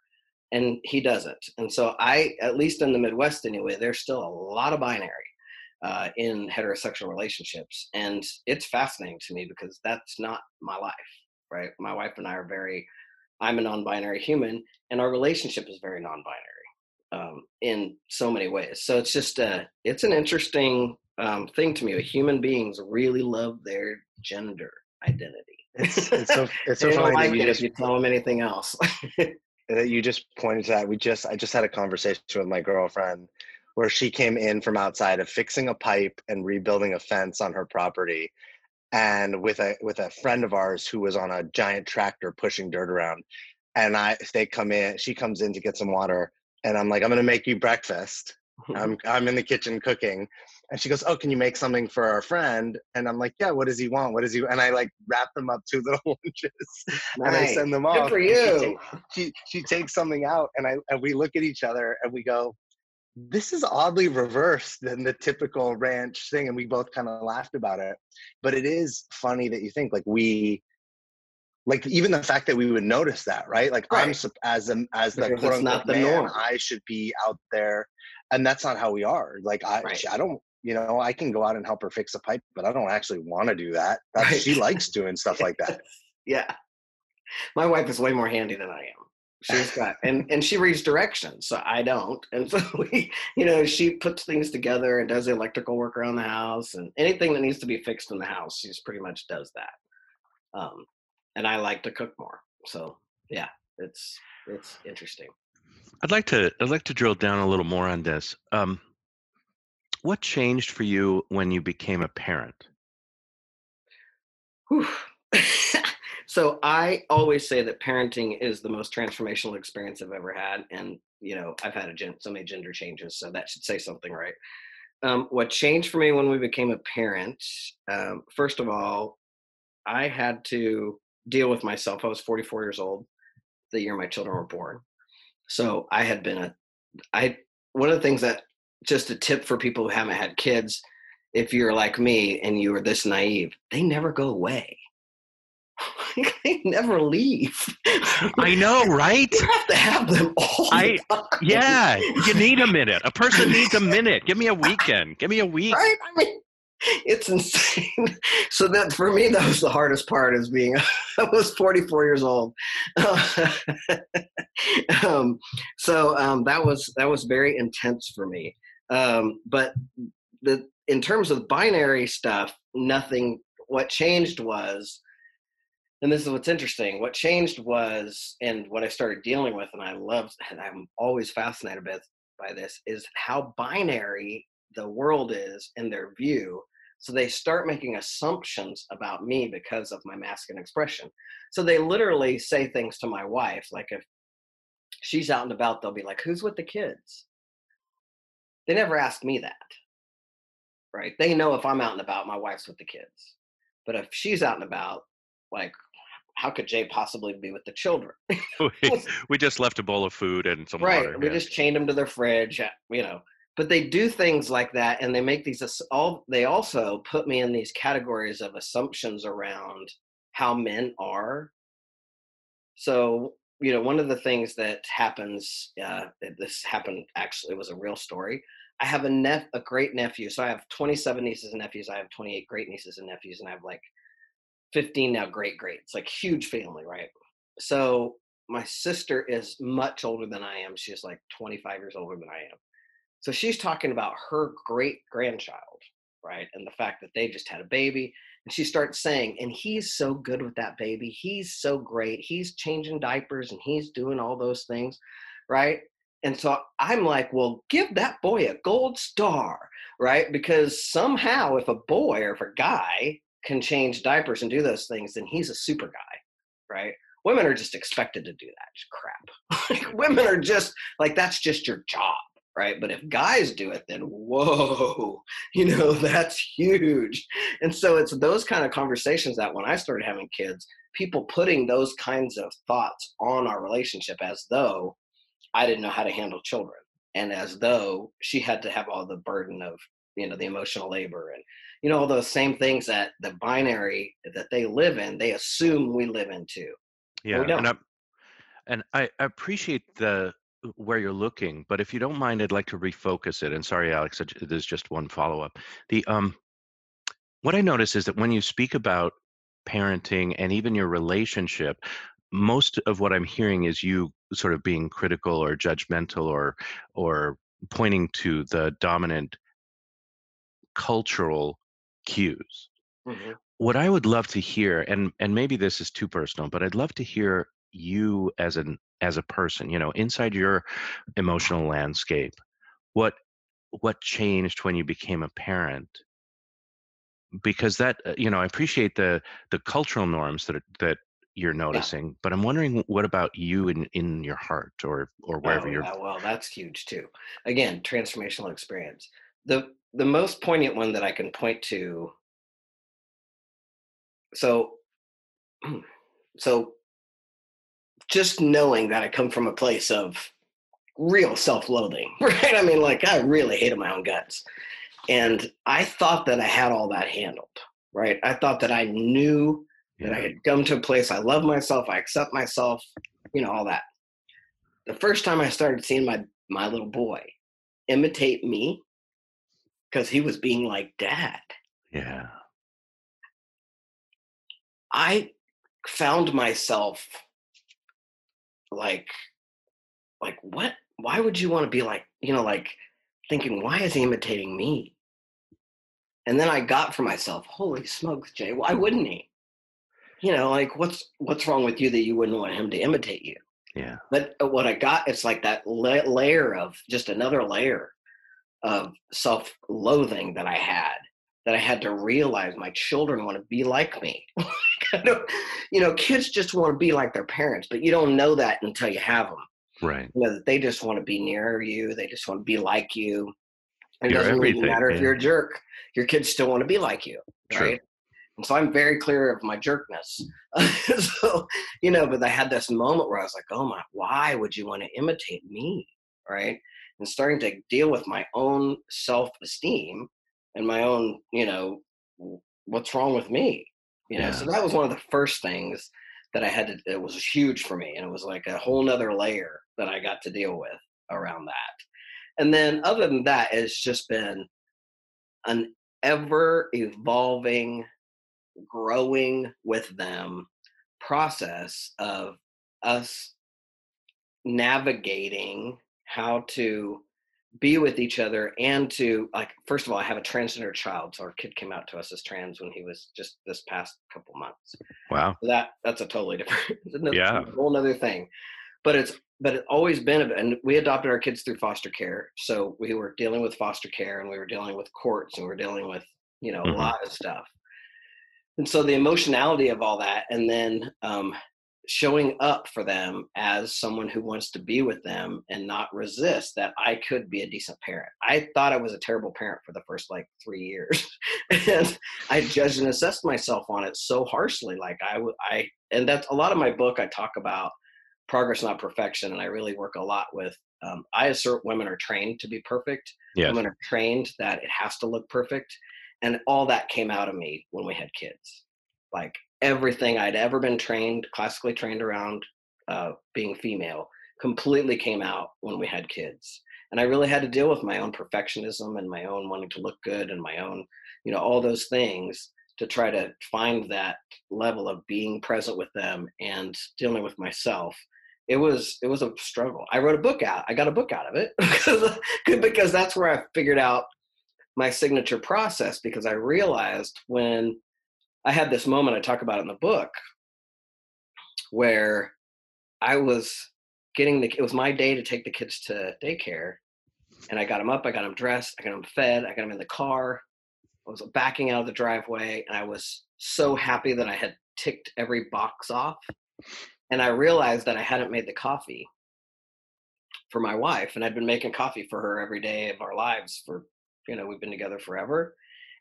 and he doesn't. And so i at least in the midwest anyway there's still a lot of binary uh, in heterosexual relationships and it's fascinating to me because that's not my life right? My wife and i are very I'm a non-binary human, and our relationship is very non-binary um, in so many ways. So it's just a, it's an interesting um, thing to me. Human beings really love their gender identity. It's, it's so (laughs) it's so funny like that you it just if you tell them anything else. (laughs) that you just pointed to that. We just I just had a conversation with my girlfriend where she came in from outside of fixing a pipe and rebuilding a fence on her property and with a with a friend of ours who was on a giant tractor pushing dirt around and i they come in she comes in to get some water and i'm like i'm gonna make you breakfast (laughs) I'm I'm in the kitchen cooking, and she goes, "Oh, can you make something for our friend?" And I'm like, "Yeah, what does he want? What does he?" And I like wrap them up two little (laughs) lunches, and I send them off Good for and she you. She she takes something out, and I and we look at each other and we go, "This is oddly reversed than the typical ranch thing," and we both kind of laughed about it. But it is funny that you think like we. Like even the fact that we would notice that, right? Like I'm as a as the quote unquote man, norm. I should be out there, and that's not how we are. Like I, Right. I don't, you know, I can go out and help her fix a pipe, but I don't actually want to do that. That's, Right. She likes doing stuff like that. (laughs) yeah. My wife is way more handy than I am. She's got and and she reads directions, so I don't. And (laughs) so we, you know, she puts things together and does the electrical work around the house and anything that needs to be fixed in the house, she's pretty much does that. Um, and I like to cook more, so yeah, it's it's interesting. I'd like to I'd like to drill down a little more on this. Um, what changed for you when you became a parent? Whew. (laughs) so I always say that parenting is the most transformational experience I've ever had, and you know I've had a gen- so many gender changes, so that should say something, right? Um, what changed for me when we became a parent? Um, first of all, I had to deal with myself. I was 44 years old the year my children were born, so I had been a I one of the things that just a tip for people who haven't had kids if you're like me and you are this naive, they never go away. (laughs) they never leave. I know, right? (laughs) You have to have them all. the I time. yeah, you need a minute. A person needs a minute. Give me a weekend. Give me a week. Right? I mean, it's insane. (laughs) So that for me, that was the hardest part is being, I was 44 years old. um, so um, that was, that was very intense for me. Um, but the, in terms of binary stuff, nothing, what changed was, and this is what's interesting. What changed was, and what I started dealing with, and I love, and I'm always fascinated by, by this, is how binary the world is in their view. So they start making assumptions about me because of my masculine expression. So they literally say things to my wife, like if she's out and about, they'll be like, "Who's with the kids?" They never ask me that, right? They know if I'm out and about, my wife's with the kids. But if she's out and about, like, how could Jay possibly be with the children? (laughs) (laughs) we, we just left a bowl of food and some right. water. We yeah. just chained them to their fridge, uh, you know. But they do things like that, and they make these all. They also put me in these categories of assumptions around how men are. So you know, one of the things that happens. Uh, this happened actually it was a real story. I have a nep- a great nephew. So I have 27 nieces and nephews. I have 28 great nieces and nephews, and I have like 15 now great great it's Like huge family, right? So my sister is much older than I am. She's like 25 years older than I am. So she's talking about her great grandchild, right? And the fact that they just had a baby. And she starts saying, and he's so good with that baby. He's so great. He's changing diapers and he's doing all those things, right? And so I'm like, well, give that boy a gold star, right? Because somehow, if a boy or if a guy can change diapers and do those things, then he's a super guy, right? Women are just expected to do that crap. (laughs) Women are just like, that's just your job, right? But if guys do it, then whoa, (laughs) you know, (laughs) that's huge. And so it's those kind of conversations that when I started having kids, people putting those kinds of thoughts on our relationship as though I didn't know how to handle children and as though she had to have all the burden of, you know, the emotional labor and, you know, all those same things that the binary that they live in, they assume we live in too. Yeah, we don't. and I and I appreciate the where you're looking, but if you don't mind, I'd like to refocus it. And sorry, Alex, there's just one follow up. The um, what I notice is that when you speak about parenting and even your relationship, most of what I'm hearing is you sort of being critical or judgmental or or pointing to the dominant cultural cues Mhm. what I would love to hear, and and maybe this is too personal, but I'd love to hear you as an as a person, you know, inside your emotional landscape, what what changed when you became a parent? Because that, uh, you know, I appreciate the the cultural norms that that you're noticing, yeah. but I'm wondering what about you in in your heart or or wherever oh, you're. Yeah, well, that's huge too. Again, transformational experience. The the most poignant one that I can point to. So, mm, so just knowing that I come from a place of real self-loathing, (laughs) right? I mean, like I really hated my own guts, and I thought that I had all that handled, right? I thought that I knew yeah. that I had come to a place I love myself, I accept myself, you know, all that. The first time I started seeing my my little boy imitate me because he was being like dad. Yeah. I found myself like like what? Why would you want to be like you know like thinking why is he imitating me? And then i got for myself holy smokes jay why wouldn't he? You know like what's what's wrong with you that you wouldn't want him to imitate you? Yeah. But uh, what i got it's like that la- layer of just another layer of self-loathing that i had that i had to realize my children want to be like me. (laughs) You know kids just want to be like their parents but you don't know that until you have them right. You know they just want to be near you they just want to be like you. It you're doesn't really matter yeah. if you're a jerk your kids still want to be like you True. right? And so i'm very clear of my jerkness. (laughs) So you know but i had this moment where i was like oh my why would you want to imitate me? Right and starting to deal with my own self-esteem and my own you know what's wrong with me you know Yeah. so that was one of the first things that i had to it was huge for me and it was like a whole nother layer that i got to deal with around that and then other than that it's just been an ever evolving growing with them process of us navigating how to be with each other and to like first of all i have a transgender child so our kid came out to us as trans when he was just this past couple months wow so that that's a totally different (laughs) another, Yeah. whole other thing but it's but it's always been a- and we adopted our kids through foster care so we were dealing with foster care and we were dealing with courts and we were dealing with you know Mhm. a lot of stuff and so the emotionality of all that and then um, showing up for them as someone who wants to be with them and not resist that i could be a decent parent. I thought i was a terrible parent for the first like three years (laughs) and i judged and assessed myself on it so harshly like I, I, and that's a lot of my book i talk about progress not perfection and i really work a lot with um, i assert women are trained to be perfect. Yes. Women are trained that it has to look perfect and all that came out of me when we had kids. Like everything i'd ever been trained classically trained around uh, being female completely came out when we had kids and i really had to deal with my own perfectionism and my own wanting to look good and my own you know all those things to try to find that level of being present with them and dealing with myself. It was it was a struggle. I wrote a book out i got a book out of it (laughs) because because that's where i figured out my signature process because i realized when i had this moment i talk about in the book where i was getting the it was my day to take the kids to daycare and i got them up i got them dressed i got them fed i got them in the car. I was backing out of the driveway and i was so happy that i had ticked every box off and i realized that i hadn't made the coffee for my wife and i'd been making coffee for her every day of our lives for you know we've been together forever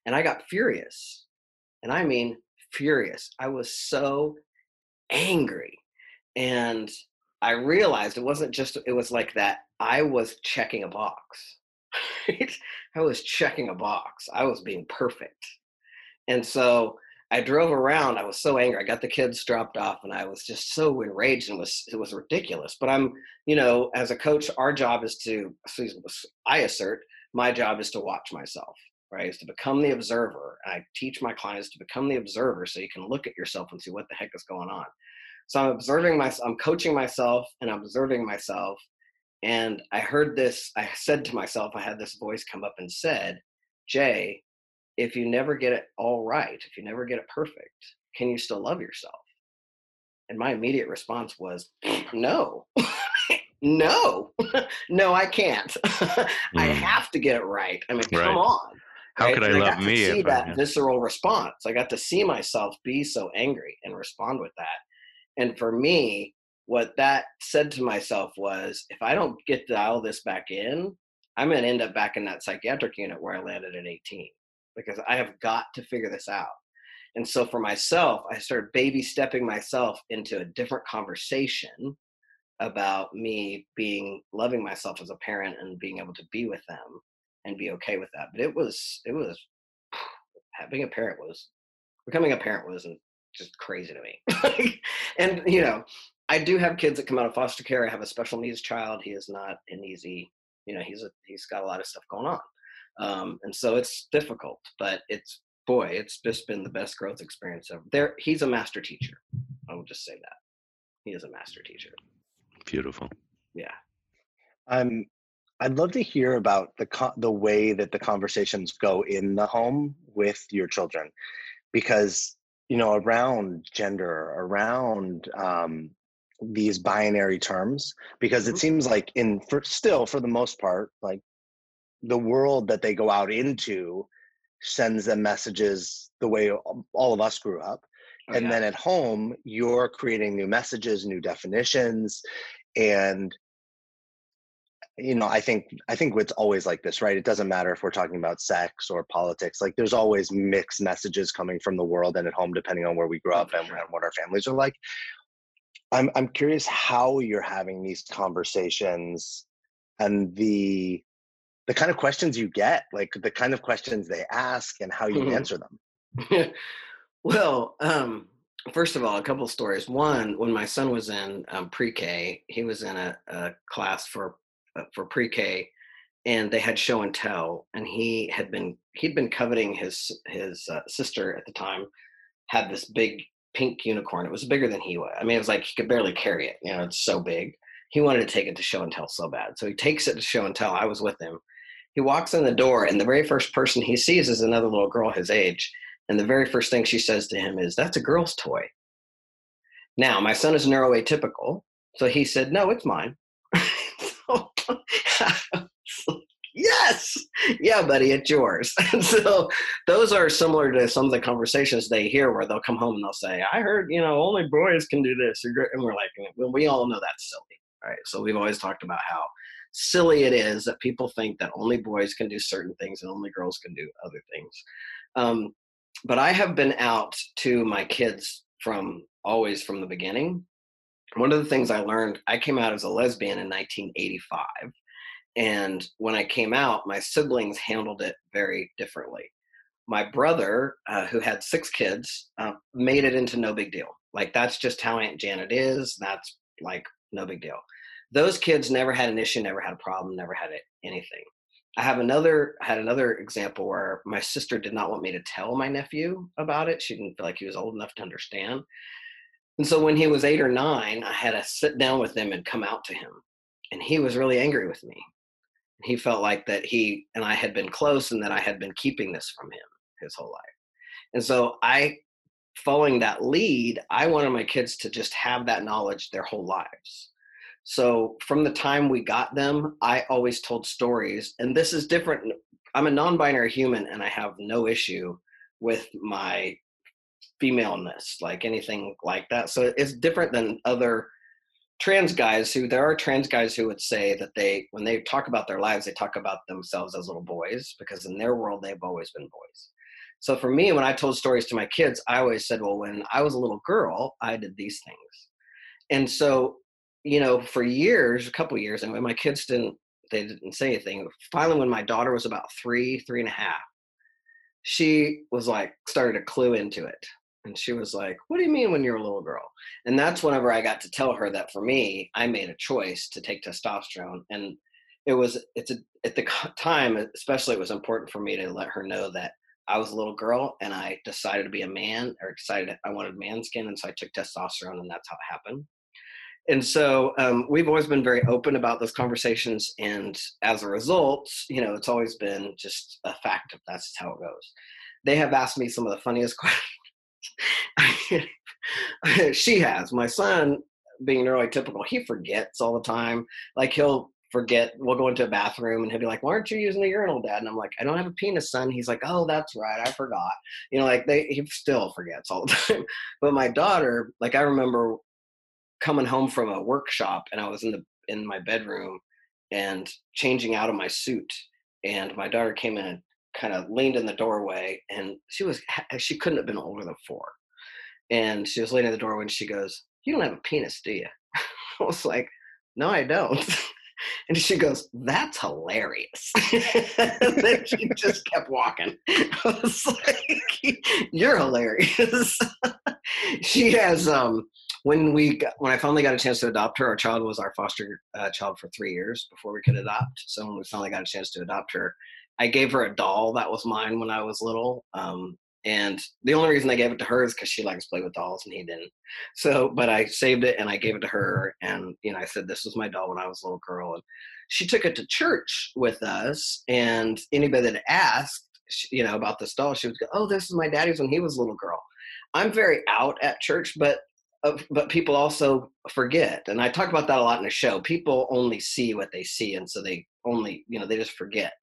and i got furious and i mean furious. I was so angry and i realized it wasn't just it was like that i was checking a box (laughs) right? i was checking a box. I was being perfect. And so i drove around i was so angry i got the kids dropped off and i was just so enraged and was it was ridiculous. But i'm you know as a coach our job is to i assert my job is to watch myself right is to become the observer i teach my clients to become the observer so you can look at yourself and see what the heck is going on. So i'm observing myself i'm coaching myself and i'm observing myself and i heard this i said to myself i had this voice come up and said jay if you never get it all right if you never get it perfect can you still love yourself? And my immediate response was no. (laughs) No. (laughs) No i can't. (laughs) I Mm. have to get it right. I mean come Right. on How right? could I got love to me see if I- that visceral response i got to see myself be so angry and respond with that And for me, what that said to myself was if I don't get to dial this back in, I'm going to end up back in that psychiatric unit where I landed at 18 because I have got to figure this out. And so for myself, I started baby stepping myself into a different conversation about me being loving myself as a parent and being able to be with them and be okay with that. But it was it was (sighs) being a parent was becoming a parent wasn't just crazy to me. (laughs) and you know, I do have kids that come out of foster care. I have a special needs child. He is not an easy, you know, he's a he's got a lot of stuff going on. Um, and so it's difficult, but it's boy, it's just been the best growth experience ever. There, he's a master teacher. I will just say that he is a master teacher. Beautiful. Yeah. Um, I'd love to hear about the co- the way that the conversations go in the home with your children, because you know around gender, around um, these binary terms, because it mm-hmm. seems like in for still for the most part, like the world that they go out into sends them messages the way all of us grew up. Oh, and yeah. then at home, you're creating new messages, new definitions, and you know i think i think it's always like this right it doesn't matter if we're talking about sex or politics like there's always mixed messages coming from the world and at home depending on where we grew up and, and what our families are like i'm i'm curious how you're having these conversations and the the kind of questions you get like the kind of questions they ask and how you mm-hmm. answer them (laughs) well um first of all, a couple of stories. One, when my son was in um, pre-K, he was in a, a class for for pre-K, and they had show and tell, and he had been he'd been coveting his his uh, sister at the time had this big pink unicorn. It was bigger than he was. I mean, it was like he could barely carry it. You know, it's so big. He wanted to take it to show and tell so bad, so he takes it to show and tell. I was with him. He walks in the door, and the very first person he sees is another little girl his age. And the very first thing she says to him is, That's a girl's toy. Now, my son is neuroatypical, so he said, No, it's mine. (laughs) yes! Yeah buddy it's yours. (laughs) And so those are similar to some of the conversations they hear where they'll come home and they'll say i heard you know only boys can do this. And we're like well we all know that's silly. Right? So we've always talked about how silly it is that people think that only boys can do certain things and only girls can do other things. Um, but i have been out to my kids from always from the beginning one of the things I learned, I came out as a lesbian in 1985. And when I came out, my siblings handled it very differently. My brother, uh, who had six kids, uh, made it into no big deal. Like, that's just how Aunt Janet is. That's like no big deal. Those kids never had an issue, never had a problem, never had anything. I have another had another example where my sister did not want me to tell my nephew about it. She didn't feel like he was old enough to understand. And so when he was eight or nine, I had to sit down with him and come out to him. And he was really angry with me. He felt like that he and I had been close and that I had been keeping this from him his whole life. And so I, following that lead, I wanted my kids to just have that knowledge their whole lives. So from the time we got them, I always told stories. And this is different. I'm a non binary human and I have no issue with my femaleness, like anything like that. So it's different than other trans guys who there are trans guys who would say that they when they talk about their lives they talk about themselves as little boys because in their world they've always been boys. So for me when i told stories to my kids i always said well when i was a little girl i did these things. And so you know for years a couple years and when my kids didn't they didn't say anything. Finally when my daughter was about three three and a half she was like started to clue into it and she was like, What do you mean when you're a little girl? And that's whenever I got to tell her that for me, I made a choice to take testosterone. And it was, it's a, at the time, especially, it was important for me to let her know that I was a little girl and I decided to be a man or decided I wanted man skin. And so I took testosterone and that's how it happened. And so um, we've always been very open about those conversations. And as a result, you know, it's always been just a fact of that's how it goes. They have asked me some of the funniest (laughs) questions (laughs) she has. My son, being neurotypical, he forgets all the time. Like he'll forget. We'll go into a bathroom and he'll be like, "Why aren't you using the urinal, Dad?" And I'm like, "I don't have a penis, son." He's like, "Oh, that's right, I forgot." You know, like they he still forgets all the (laughs) time. but my daughter, like I remember coming home from a workshop and I was in the in my bedroom and changing out of my suit and my daughter came in and kind of leaned in the doorway and she was she couldn't have been older than four. And she was leaning in the doorway and she goes you don't have a penis do you? (laughs) I was like no i don't. (laughs) And she goes that's hilarious. (laughs) And then she just kept walking. I was like you're hilarious. She has um when we got, when I finally got a chance to adopt her, our child was our foster uh, child for three years before we could adopt. So when we finally got a chance to adopt her, I gave her a doll that was mine when I was little. Um, and the only reason I gave it to her is because she likes to play with dolls and he didn't. So, but I saved it and I gave it to her. And, you know, I said, this was my doll when I was a little girl. And she took it to church with us. And anybody that asked, you know, about this doll, she would go, oh, this is my daddy's when he was a little girl. I'm very out at church, but uh, but people also forget and i talk about that a lot in the show people only see what they see and so they only you know they just forget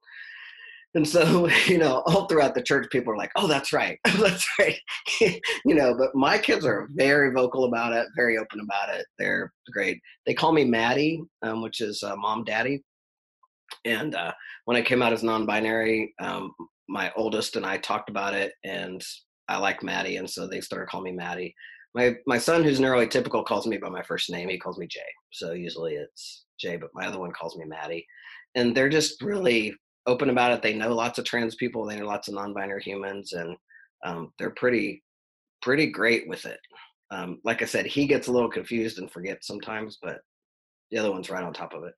and so (laughs) you know all throughout the church people are like oh that's right (laughs) that's right. (laughs) You know but my kids are very vocal about it very open about it they're great. They call me maddie um, which is uh, mom daddy. And uh, when i came out as non-binary um, my oldest and i talked about it and i like maddie and so they started calling me maddie. My my son who's neurotypical calls me by my first name he calls me jay. So usually it's jay but my other one calls me maddie. And they're just really open about it they know lots of trans people they know lots of non-binary humans and um, they're pretty pretty great with it. Um, like i said he gets a little confused and forgets sometimes but the other one's right on top of it.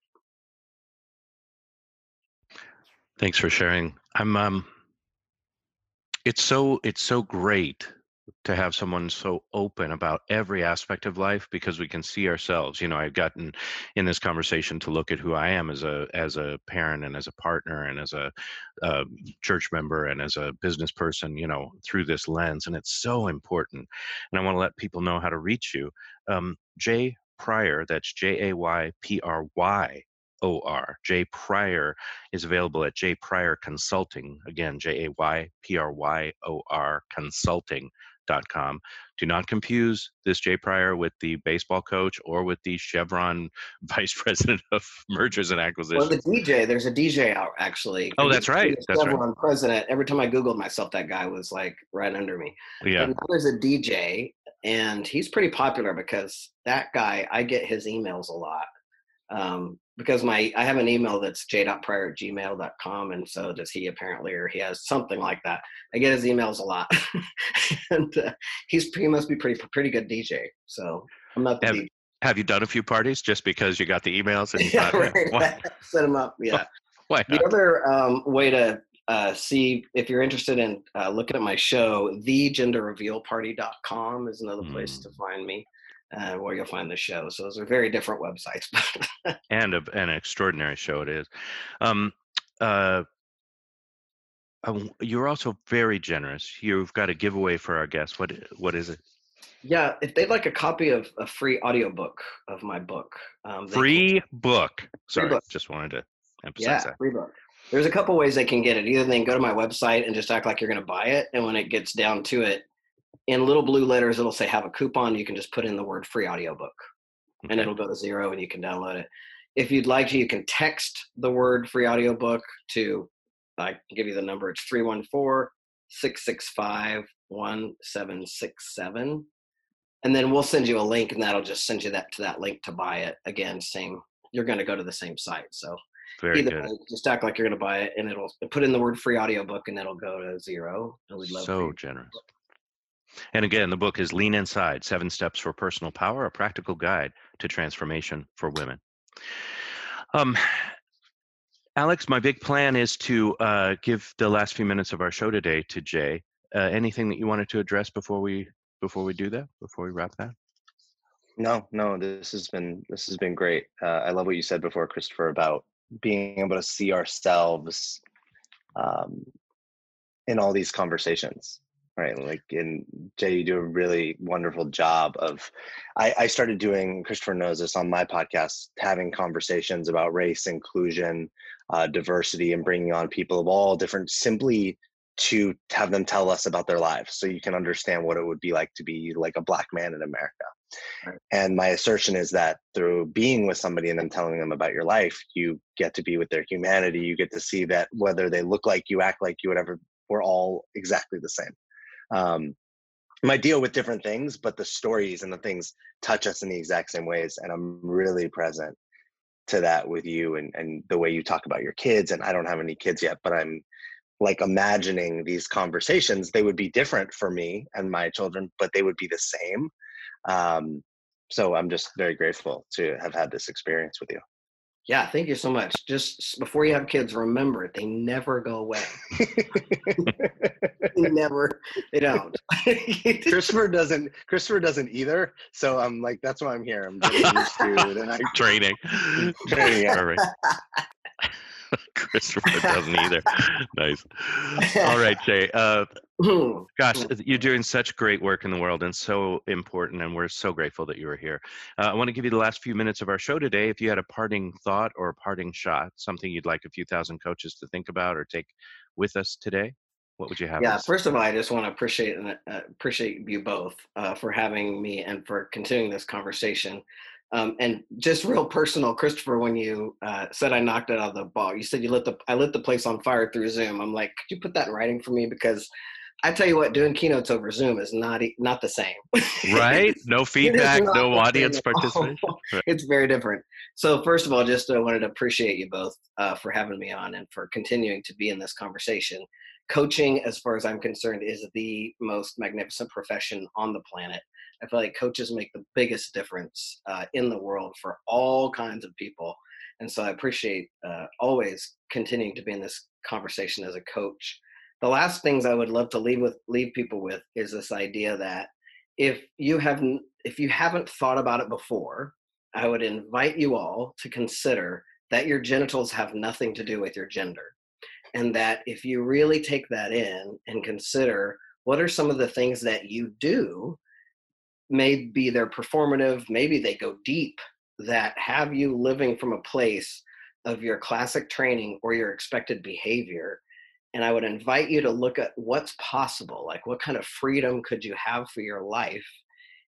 Thanks for sharing. I'm um it's so it's so great to have someone so open about every aspect of life because we can see ourselves you know i've gotten in this conversation to look at who i am as a as a parent and as a partner and as a, a church member and as a business person you know through this lens and it's so important and i want to let people know how to reach you um, jay pryor that's j-a-y-p-r-y O-R. Jay Pryor is available at Jay Pryor Consulting. Again, J A Y P R Y O R Consulting com. Do not confuse this Jay Pryor with the baseball coach or with the Chevron (laughs) vice president of mergers and acquisitions. Well, the DJ, there's a DJ out actually. Oh, that's right. That's Chevron right. president. Every time I Googled myself, that guy was like right under me. Yeah. And now there's a DJ, and he's pretty popular because that guy, I get his emails a lot. Um, because my I have an email that's j.pryor at gmail.com and so does he apparently or he has something like that. I get his emails a lot. (laughs) and uh, he's he must be pretty pretty good DJ. So I'm not have, have you done a few parties just because you got the emails and (laughs) yeah, right. (laughs) set them up? Yeah. Why the other um, way to uh, see if you're interested in uh, looking at my show, thegenderrevealparty.com is another place mm. to find me uh, where you'll find the show. So those are very different websites. (laughs) and a, an extraordinary show it is. Um, uh, um, you're also very generous. You've got a giveaway for our guests. What what is it? Yeah, if they'd like a copy of a free audiobook of my book. Um, free can, book. Sorry, free book. just wanted to emphasize yeah, that. Free book. There's a couple ways they can get it. Either they can go to my website and just act like you're going to buy it, and when it gets down to it, in little blue letters it'll say have a coupon you can just put in the word free audiobook okay. and it'll go to zero and you can download it if you'd like to you can text the word free audiobook to i can give you the number it's 314-665-1767 and then we'll send you a link and that'll just send you that to that link to buy it again same you're going to go to the same site so very Either good. Way, just act like you're going to buy it and it'll put in the word free audiobook and it'll go to zero and we'd love so generous and again, the book is Lean Inside Seven Steps for Personal Power, a practical guide to transformation for women. Um, Alex, my big plan is to uh, give the last few minutes of our show today to Jay. Uh, anything that you wanted to address before we before we do that? Before we wrap that? No, no. This has been this has been great. Uh, I love what you said before, Christopher, about being able to see ourselves um, in all these conversations right like and jay you do a really wonderful job of I, I, started doing christopher knows this on my podcast having conversations about race inclusion uh, diversity and bringing on people of all different simply to have them tell us about their lives so you can understand what it would be like to be like a black man in america Right. And my assertion is that through being with somebody and then telling them about your life, you get to be with their humanity. You get to see that whether they look like you, act like you, whatever, we're all exactly the same. Um, might deal with different things, but the stories and the things touch us in the exact same ways. And I'm really present to that with you and, and the way you talk about your kids. And I don't have any kids yet, but I'm like imagining these conversations. They would be different for me and my children, but they would be the same. Um, so I'm just very grateful to have had this experience with you. Yeah, thank you so much. Just before you have kids, remember it. they never go away. (laughs) never, they don't. (laughs) Christopher doesn't. Christopher doesn't either. So I'm like, that's why I'm here. I'm getting (laughs) used to it, and I training. training. Yeah. (laughs) Christopher doesn't either. (laughs) nice. All right, Jay. Uh, (laughs) gosh, you're doing such great work in the world and so important, and we're so grateful that you are here. Uh, I want to give you the last few minutes of our show today. If you had a parting thought or a parting shot, something you'd like a few thousand coaches to think about or take with us today, what would you have? Yeah, first of all, I just want to appreciate uh, appreciate you both uh, for having me and for continuing this conversation. Um, and just real personal, Christopher, when you uh, said I knocked it out of the ball, you said you lit the I lit the place on fire through Zoom. I'm like, could you put that in writing for me? Because I tell you what, doing keynotes over Zoom is not not the same. (laughs) right? No feedback, no audience participation. (laughs) Right. It's very different. So first of all, just I uh, wanted to appreciate you both uh, for having me on and for continuing to be in this conversation. Coaching, as far as I'm concerned, is the most magnificent profession on the planet. I feel like coaches make the biggest difference uh, in the world for all kinds of people. And so I appreciate uh, always continuing to be in this conversation as a coach. The last things I would love to leave with leave people with is this idea that if you haven't if you haven't thought about it before, I would invite you all to consider that your genitals have nothing to do with your gender. And that if you really take that in and consider what are some of the things that you do maybe they're performative, maybe they go deep that have you living from a place of your classic training or your expected behavior. And I would invite you to look at what's possible, like what kind of freedom could you have for your life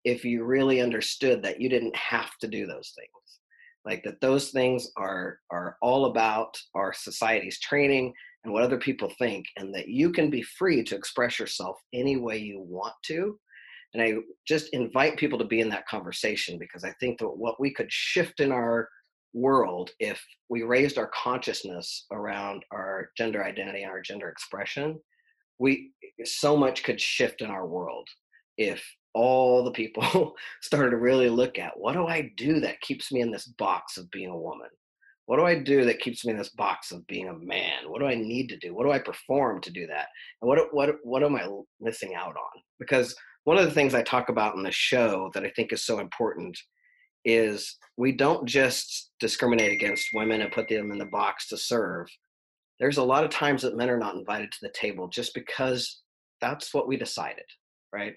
if you really understood that you didn't have to do those things. Like that those things are are all about our society's training and what other people think, and that you can be free to express yourself any way you want to and i just invite people to be in that conversation because i think that what we could shift in our world if we raised our consciousness around our gender identity and our gender expression we so much could shift in our world if all the people (laughs) started to really look at what do i do that keeps me in this box of being a woman? What do i do that keeps me in this box of being a man? What do i need to do? What do i perform to do that? And what what what am i missing out on? Because one of the things I talk about in the show that I think is so important is we don't just discriminate against women and put them in the box to serve. There's a lot of times that men are not invited to the table just because that's what we decided, right?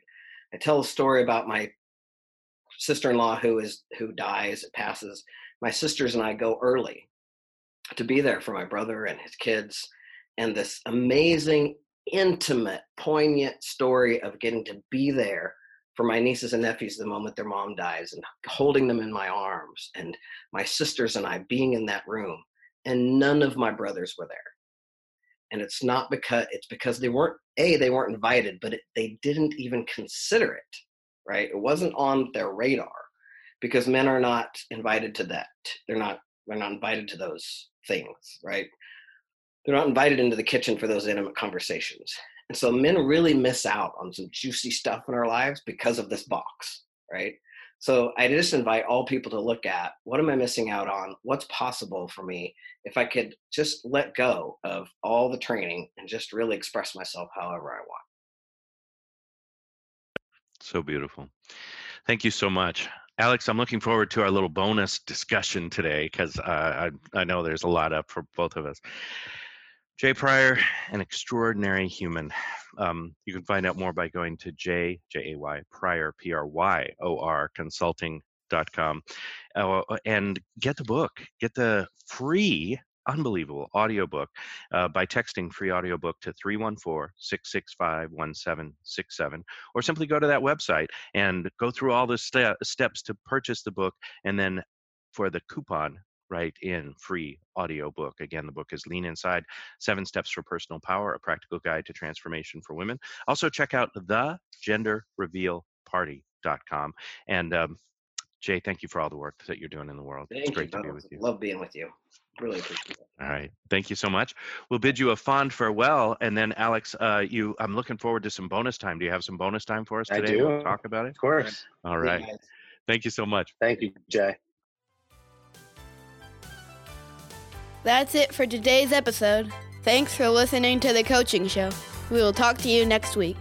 I tell a story about my sister-in-law who is who dies, it passes. My sisters and I go early to be there for my brother and his kids and this amazing intimate, poignant story of getting to be there for my nieces and nephews the moment their mom dies and holding them in my arms and my sisters and I being in that room and none of my brothers were there. And it's not because it's because they weren't a they weren't invited, but it, they didn't even consider it. Right? It wasn't on their radar because men are not invited to that. They're not they're not invited to those things, right? They're not invited into the kitchen for those intimate conversations. And so men really miss out on some juicy stuff in our lives because of this box, right? So I just invite all people to look at what am I missing out on? What's possible for me if I could just let go of all the training and just really express myself however I want. So beautiful. Thank you so much. Alex, I'm looking forward to our little bonus discussion today because uh, I, I know there's a lot up for both of us. Jay Pryor, an extraordinary human. Um, you can find out more by going to J J A Y Pryor P R Y O R Consulting.com uh, and get the book. Get the free unbelievable audiobook uh, by texting free audiobook to 314-665-1767 or simply go to that website and go through all the ste- steps to purchase the book and then for the coupon write in free audiobook. Again, the book is Lean Inside Seven Steps for Personal Power, a practical guide to transformation for women. Also, check out thegenderrevealparty.com. And um, Jay, thank you for all the work that you're doing in the world. Thank it's great you, to be with you. Love being with you. Really appreciate it. All right. Thank you so much. We'll bid you a fond farewell. And then, Alex, uh, you, I'm looking forward to some bonus time. Do you have some bonus time for us today? I do. We'll talk about it. Of course. All right. guys. Thank you so much. Thank you, Jay. That's it for today's episode. Thanks for listening to the coaching show. We will talk to you next week.